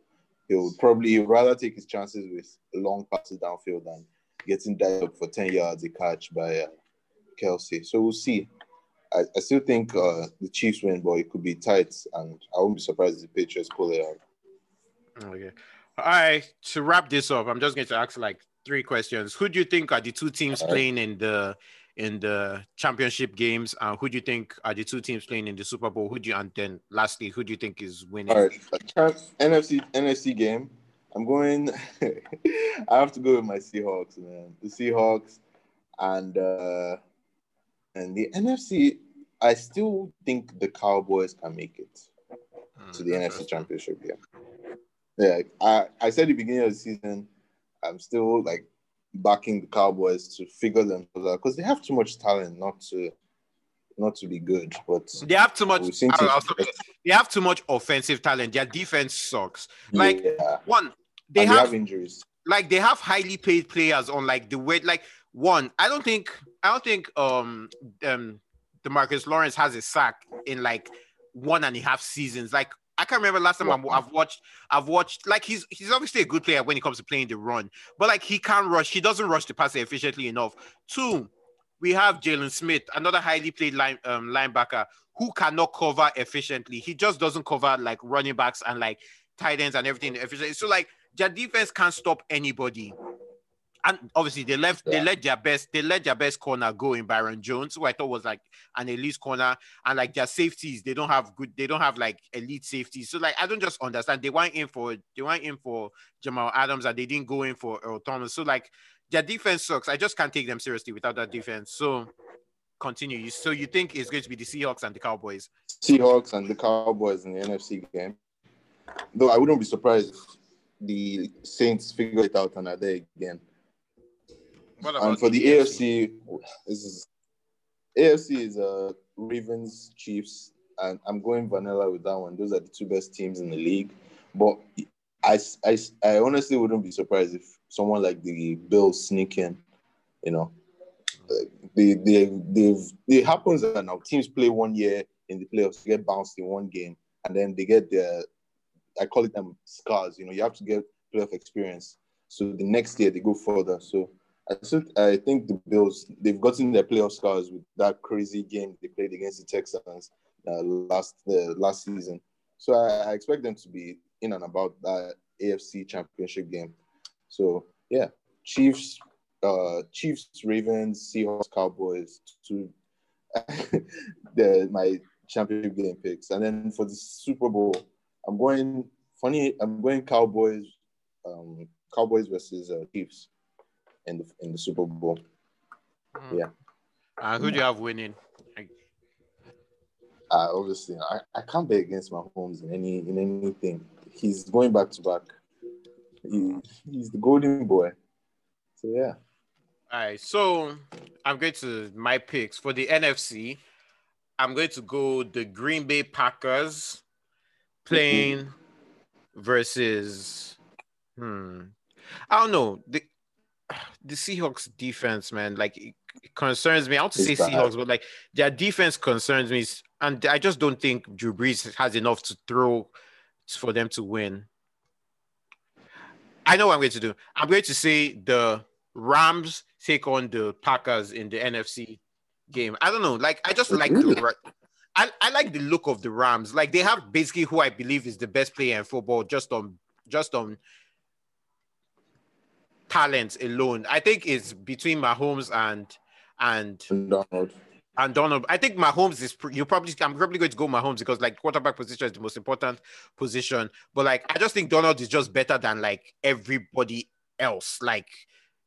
he'll probably he'd rather take his chances with long passes downfield than getting up for 10 yards a catch by uh, Kelce. So we'll see. I, I still think uh, the Chiefs win, but it could be tight, and I won't be surprised if the Patriots pull it out. Okay. All right. To wrap this up, I'm just going to ask like three questions. Who do you think are the two teams right. playing in the in the championship games? And who do you think are the two teams playing in the Super Bowl? Who do you and then lastly, who do you think is winning? All right, NFC NFC game. I'm going. I have to go with my Seahawks, man. The Seahawks, and uh and the NFC. I still think the Cowboys can make it. Hmm, to the NFC Championship. Yeah, yeah. I, I said at the beginning of the season, I'm still like backing the Cowboys to figure themselves out because they have too much talent not to not to be good. But They have too much. we've I- I'll teams- stop you. They have too much offensive talent. Their defense sucks. Like yeah, one, they have, they have injuries. like they have highly paid players on like the way. Like one, I don't think I don't think um um DeMarcus Lawrence has a sack in like one and a half seasons. Like I can't remember last time I'm, I've watched. I've watched like he's he's obviously a good player when it comes to playing the run, but like he can't rush. He doesn't rush the passer efficiently enough. Two, we have Jaylon Smith, another highly played line um, linebacker who cannot cover efficiently. He just doesn't cover like running backs and like tight ends and everything efficiently. So like their defense can't stop anybody and obviously they left yeah. they let their best they let their best corner go in Byron Jones, who I thought was like an elite corner, and like their safeties, they don't have good, they don't have like elite safeties. So like I don't just understand. They went in for they went in for Jamal Adams and they didn't go in for Earl Thomas. So like their defense sucks. I just can't take them seriously without that defense. So continue. So you think it's going to be the Seahawks and the Cowboys? Seahawks and the Cowboys in the NFC game. Though I wouldn't be surprised if the Saints figure it out and are there again and for the, the AFC, this is AFC is uh, Ravens, Chiefs, and I'm going vanilla with that one. Those are the two best teams in the league. But I, I, I honestly wouldn't be surprised if someone like the Bills sneak in. You know, they they they've it happens that now teams play one year in the playoffs, get bounced in one game, and then they get their I call it them scars. You know, you have to get playoff experience. So the next year they go further. So I think I think the Bills they've gotten their playoff scars with that crazy game they played against the Texans uh, last uh, last season. So I, I, expect them to be in and about that AFC Championship game. So yeah, Chiefs, uh, Chiefs, Ravens, Seahawks, Cowboys. To the my championship game picks, and then for the Super Bowl, I'm going funny. I'm going Cowboys, um, Cowboys versus uh, Chiefs in the in the Super Bowl. Mm. Yeah. Uh, who do you have winning? Uh, obviously, I, I can't bet against Mahomes in any in anything. He's going back to back. He, he's the golden boy. So yeah. All right. So I'm going to my picks for the NFC. I'm going to go the Green Bay Packers playing versus hmm. I don't know. The the Seahawks defense, man, like it, concerns me. I want to it's say bad. Seahawks, but like their defense concerns me, and I just don't think Drew Brees has enough to throw for them to win. I know what I'm going to do. I'm going to say the Rams take on the Packers in the NFC game. I don't know. Like I just like the I, I like the look of the Rams. Like they have basically who I believe is the best player in football just on just on talent alone. I think it's between Mahomes and and Donald. And Donald, I think Mahomes is you probably I'm probably going to go Mahomes because like quarterback position is the most important position. But like I just think Donald is just better than like everybody else. Like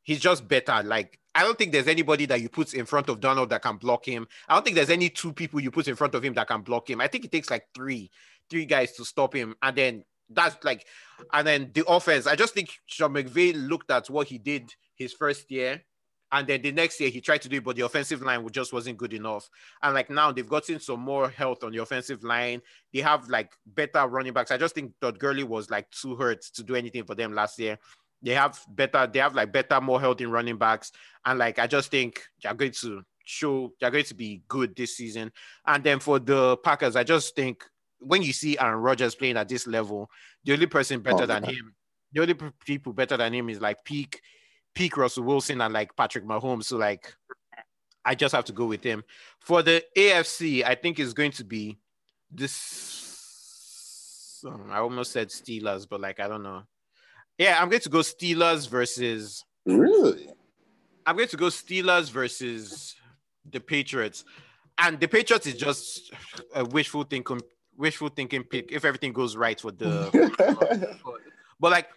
he's just better. Like I don't think there's anybody that you put in front of Donald that can block him. I don't think there's any two people you put in front of him that can block him. I think it takes like three, three guys to stop him. And then that's like, and then the offense. I just think Sean McVay looked at what he did his first year, and then the next year he tried to do it, but the offensive line just wasn't good enough. And like now they've gotten some more health on the offensive line. They have like better running backs. I just think Todd Gurley was like too hurt to do anything for them last year. They have better, they have like better, more healthy running backs. And like I just think they're going to show they're going to be good this season. And then for the Packers, I just think when you see Aaron Rodgers playing at this level, the only person better oh, than him, the only people better than him is like peak, peak Russell Wilson and like Patrick Mahomes. So like, I just have to go with him. For the AFC, I think it's going to be this. Um, I almost said Steelers, but like I don't know. Yeah, I'm going to go Steelers versus. Really? I'm going to go Steelers versus the Patriots. And the Patriots is just a wishful thinking wishful thinking pick if everything goes right for the. but like,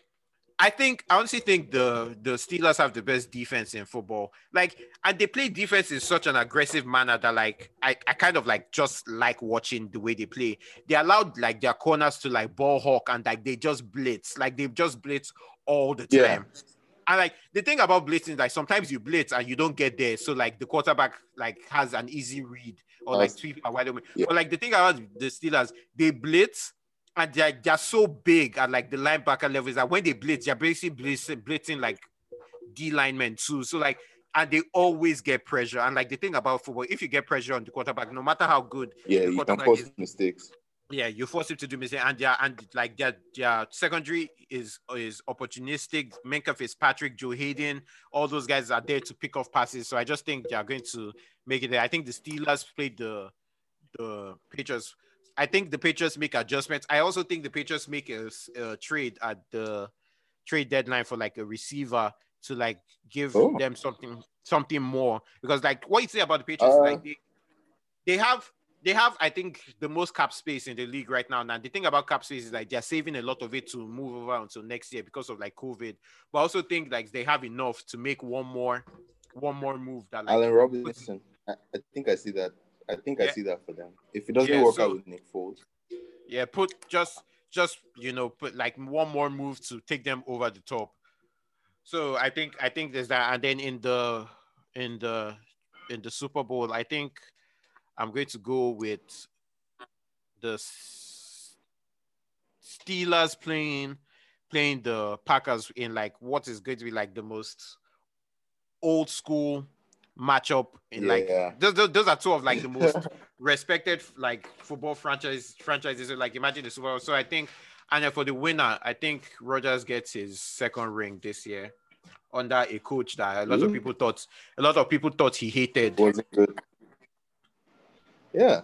I think I honestly think the the Steelers have the best defense in football. Like, and they play defense in such an aggressive manner that like I, I kind of like just like watching the way they play. They allowed like their corners to like ball hawk and like they just blitz, like they just blitz all the time. Yeah. And like the thing about blitzing, like sometimes you blitz and you don't get there, so like the quarterback like has an easy read or like sweep a wide open. Yeah. But like the thing about the Steelers, they blitz and they're, they're so big at like the linebacker levels that when they blitz, they're basically blitzing, blitzing like D linemen too. So like and they always get pressure. And like the thing about football, if you get pressure on the quarterback, no matter how good yeah, you can cause is, mistakes. Yeah, you force him to do mistake, and their and like their their secondary is is opportunistic. Minkah Fitzpatrick, Joe Haden, all those guys are there to pick off passes. So I just think they are going to make it there. I think the Steelers played the the Patriots. I think the Patriots make adjustments. I also think the Patriots make a, a trade at the trade deadline for like a receiver to like give Oh. them something something more because like what you say about the Patriots, Uh, like they, they have they have I think the most cap space in the league right now. Now the thing about cap space is like they're saving a lot of it to move over until next year because of like COVID. But I also think like they have enough to make one more one more move that like Allen Robinson. I, I think I see that. I think I see that for them. If it doesn't Yeah, work so- out with Nick Foles, yeah put just just you know put like one more move to take them over the top so i think i think there's that and then in the in the in the super bowl i think i'm going to go with the steelers playing playing the packers in like what is going to be like the most old school matchup in like Yeah. those, those, those are two of like the most respected like football franchise franchises. Like imagine the Super Bowl. So I think, and for the winner, I think Rodgers gets his second ring this year under a coach that a lot of people thought a lot of people thought he hated. wasn't good. Yeah.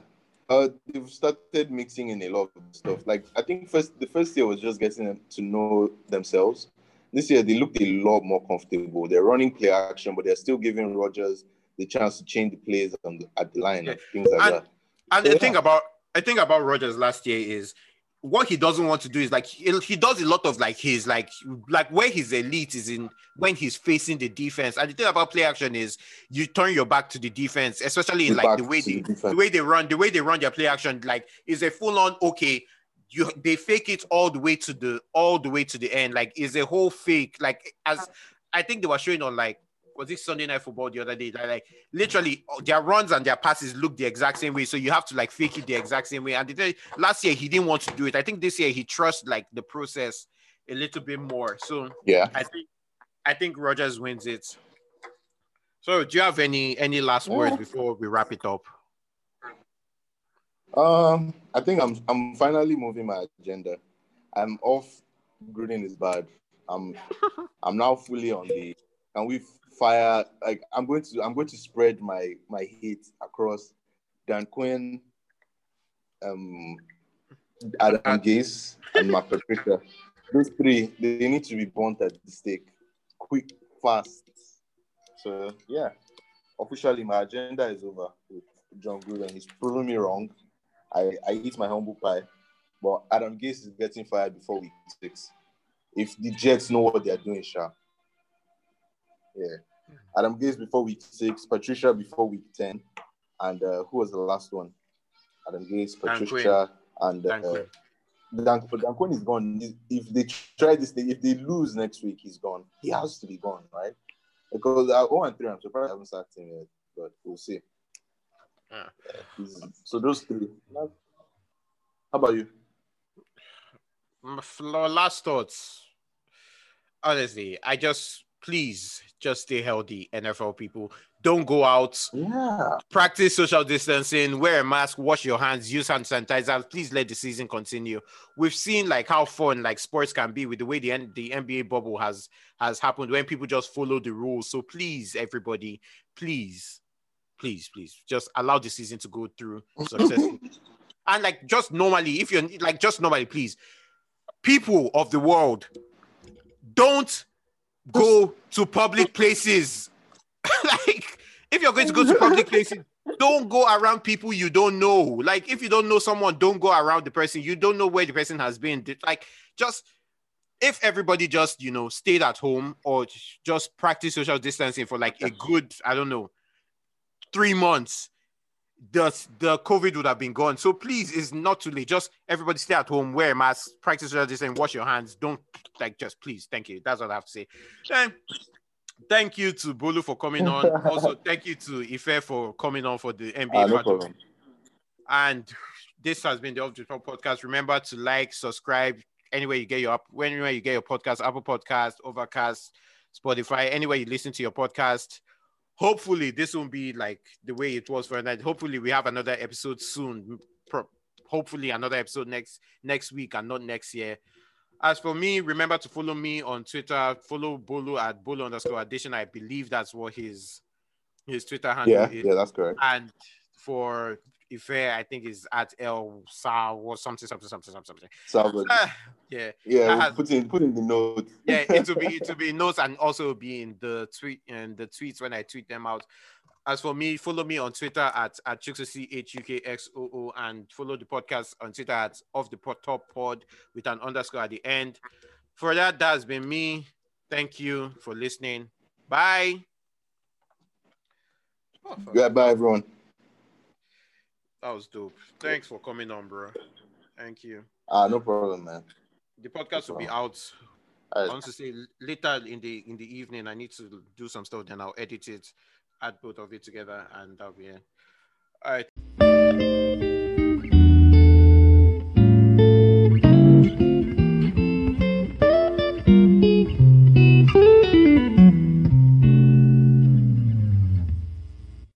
Uh, they've started mixing in a lot of stuff. Like I think first the first year was just getting them to know themselves. This year they looked a lot more comfortable. They're running play action, but they're still giving Rodgers the chance to change the plays on the, at the line and things like And- that. And So, the yeah. thing about I think about Rodgers last year is what he doesn't want to do is like he, he does a lot of like his like like where his elite is in when he's facing the defense. And the thing about play action is you turn your back to the defense, especially in like the way they, the the way they run, the way they run their play action, like is a full on okay. You they fake it all the way to the all the way to the end. Like is a whole fake. Like as I think they were showing on like was it Sunday Night Football the other day? That like literally their runs and their passes look the exact same way. So you have to like fake it the exact same way. And the day, last year he didn't want to do it. I think this year he trusts like the process a little bit more. So Yeah. I think I think Rodgers wins it. So do you have any any last words before we wrap it up? Um, I think I'm I'm finally moving my agenda. I'm off. Gruden is bad. I'm I'm now fully on the. Can we fire? Like I'm going to I'm going to spread my my hate across Dan Quinn, um, Adam Gase, and Matt Patricia. Those three they need to be burnt at the stake, quick, fast. So yeah, officially my agenda is over with Jon Gruden. He's proven me wrong. I, I eat my humble pie, but Adam Gase is getting fired before week six. If the Jets know what they're doing, sure. Yeah. Adam Gase before week six, Patricia before week 10, and uh, who was the last one? Adam Dan Patricia, and uh, Dan Quinn. Dan, Dan Quinn is gone. If they try this thing, if they lose next week, he's gone. He has to be gone, right? Because uh, 0 and 3, I'm surprised I haven't sacked him yet, but we'll see. Yeah. He's- So those three. How about you? My last thoughts. Honestly, I just please just stay healthy, NFL people. Don't go out. Yeah. Practice social distancing. Wear a mask. Wash your hands. Use hand sanitizer. Please let the season continue. We've seen like how fun like sports can be with the way the N- the NBA bubble has has happened when people just follow the rules. So please, everybody, please, please, please, just allow the season to go through successfully. and like just normally, if you're like just normally, please, people of the world, don't go to public places. like, if you're going to go to public places, don't go around people you don't know. Like, if you don't know someone, don't go around the person. You don't know where the person has been. Like, just if everybody just you know stayed at home or just practice social distancing for like a good, I don't know, three months, the the COVID would have been gone. So please, it's not too late. Just everybody stay at home, wear a mask, practice social distancing, wash your hands. Don't like just please. Thank you. That's what I have to say. Then thank you to Bolu for coming on. also, thank you to Ife for coming on for the NBA. Ah, no problem. and this has been the Off the Top podcast. Remember to like, subscribe anywhere you get your up, anywhere you get your podcast, Apple Podcast, Overcast, Spotify, anywhere you listen to your podcast. Hopefully, this won't be like the way it was for a night. Hopefully, we have another episode soon. Pro- hopefully another episode next next week and not next year. As for me, remember to follow me on Twitter. Follow Bolu at Bolu underscore addition. I believe that's what his his Twitter handle Yeah, is. yeah, that's correct. And for Ife, I think is at El Sa or something, something, something, something, something. Yeah, Yeah, we'll has- put in put in the notes. yeah. It will be it will be notes and also be in the tweet and the tweets when I tweet them out. As for me, follow me on Twitter at at C H U K X O O and follow the podcast on Twitter at off the pot top pod with an underscore at the end. For that, that's been me. Thank you for listening. Bye. Oh, yeah, bye everyone. That was dope. Thanks for coming on, bro. Thank you. Ah, no problem, man. The podcast will be out. I want to say later in the in the evening. I need to do some stuff. Then I'll edit it, add both of it together, and that'll be it. All right.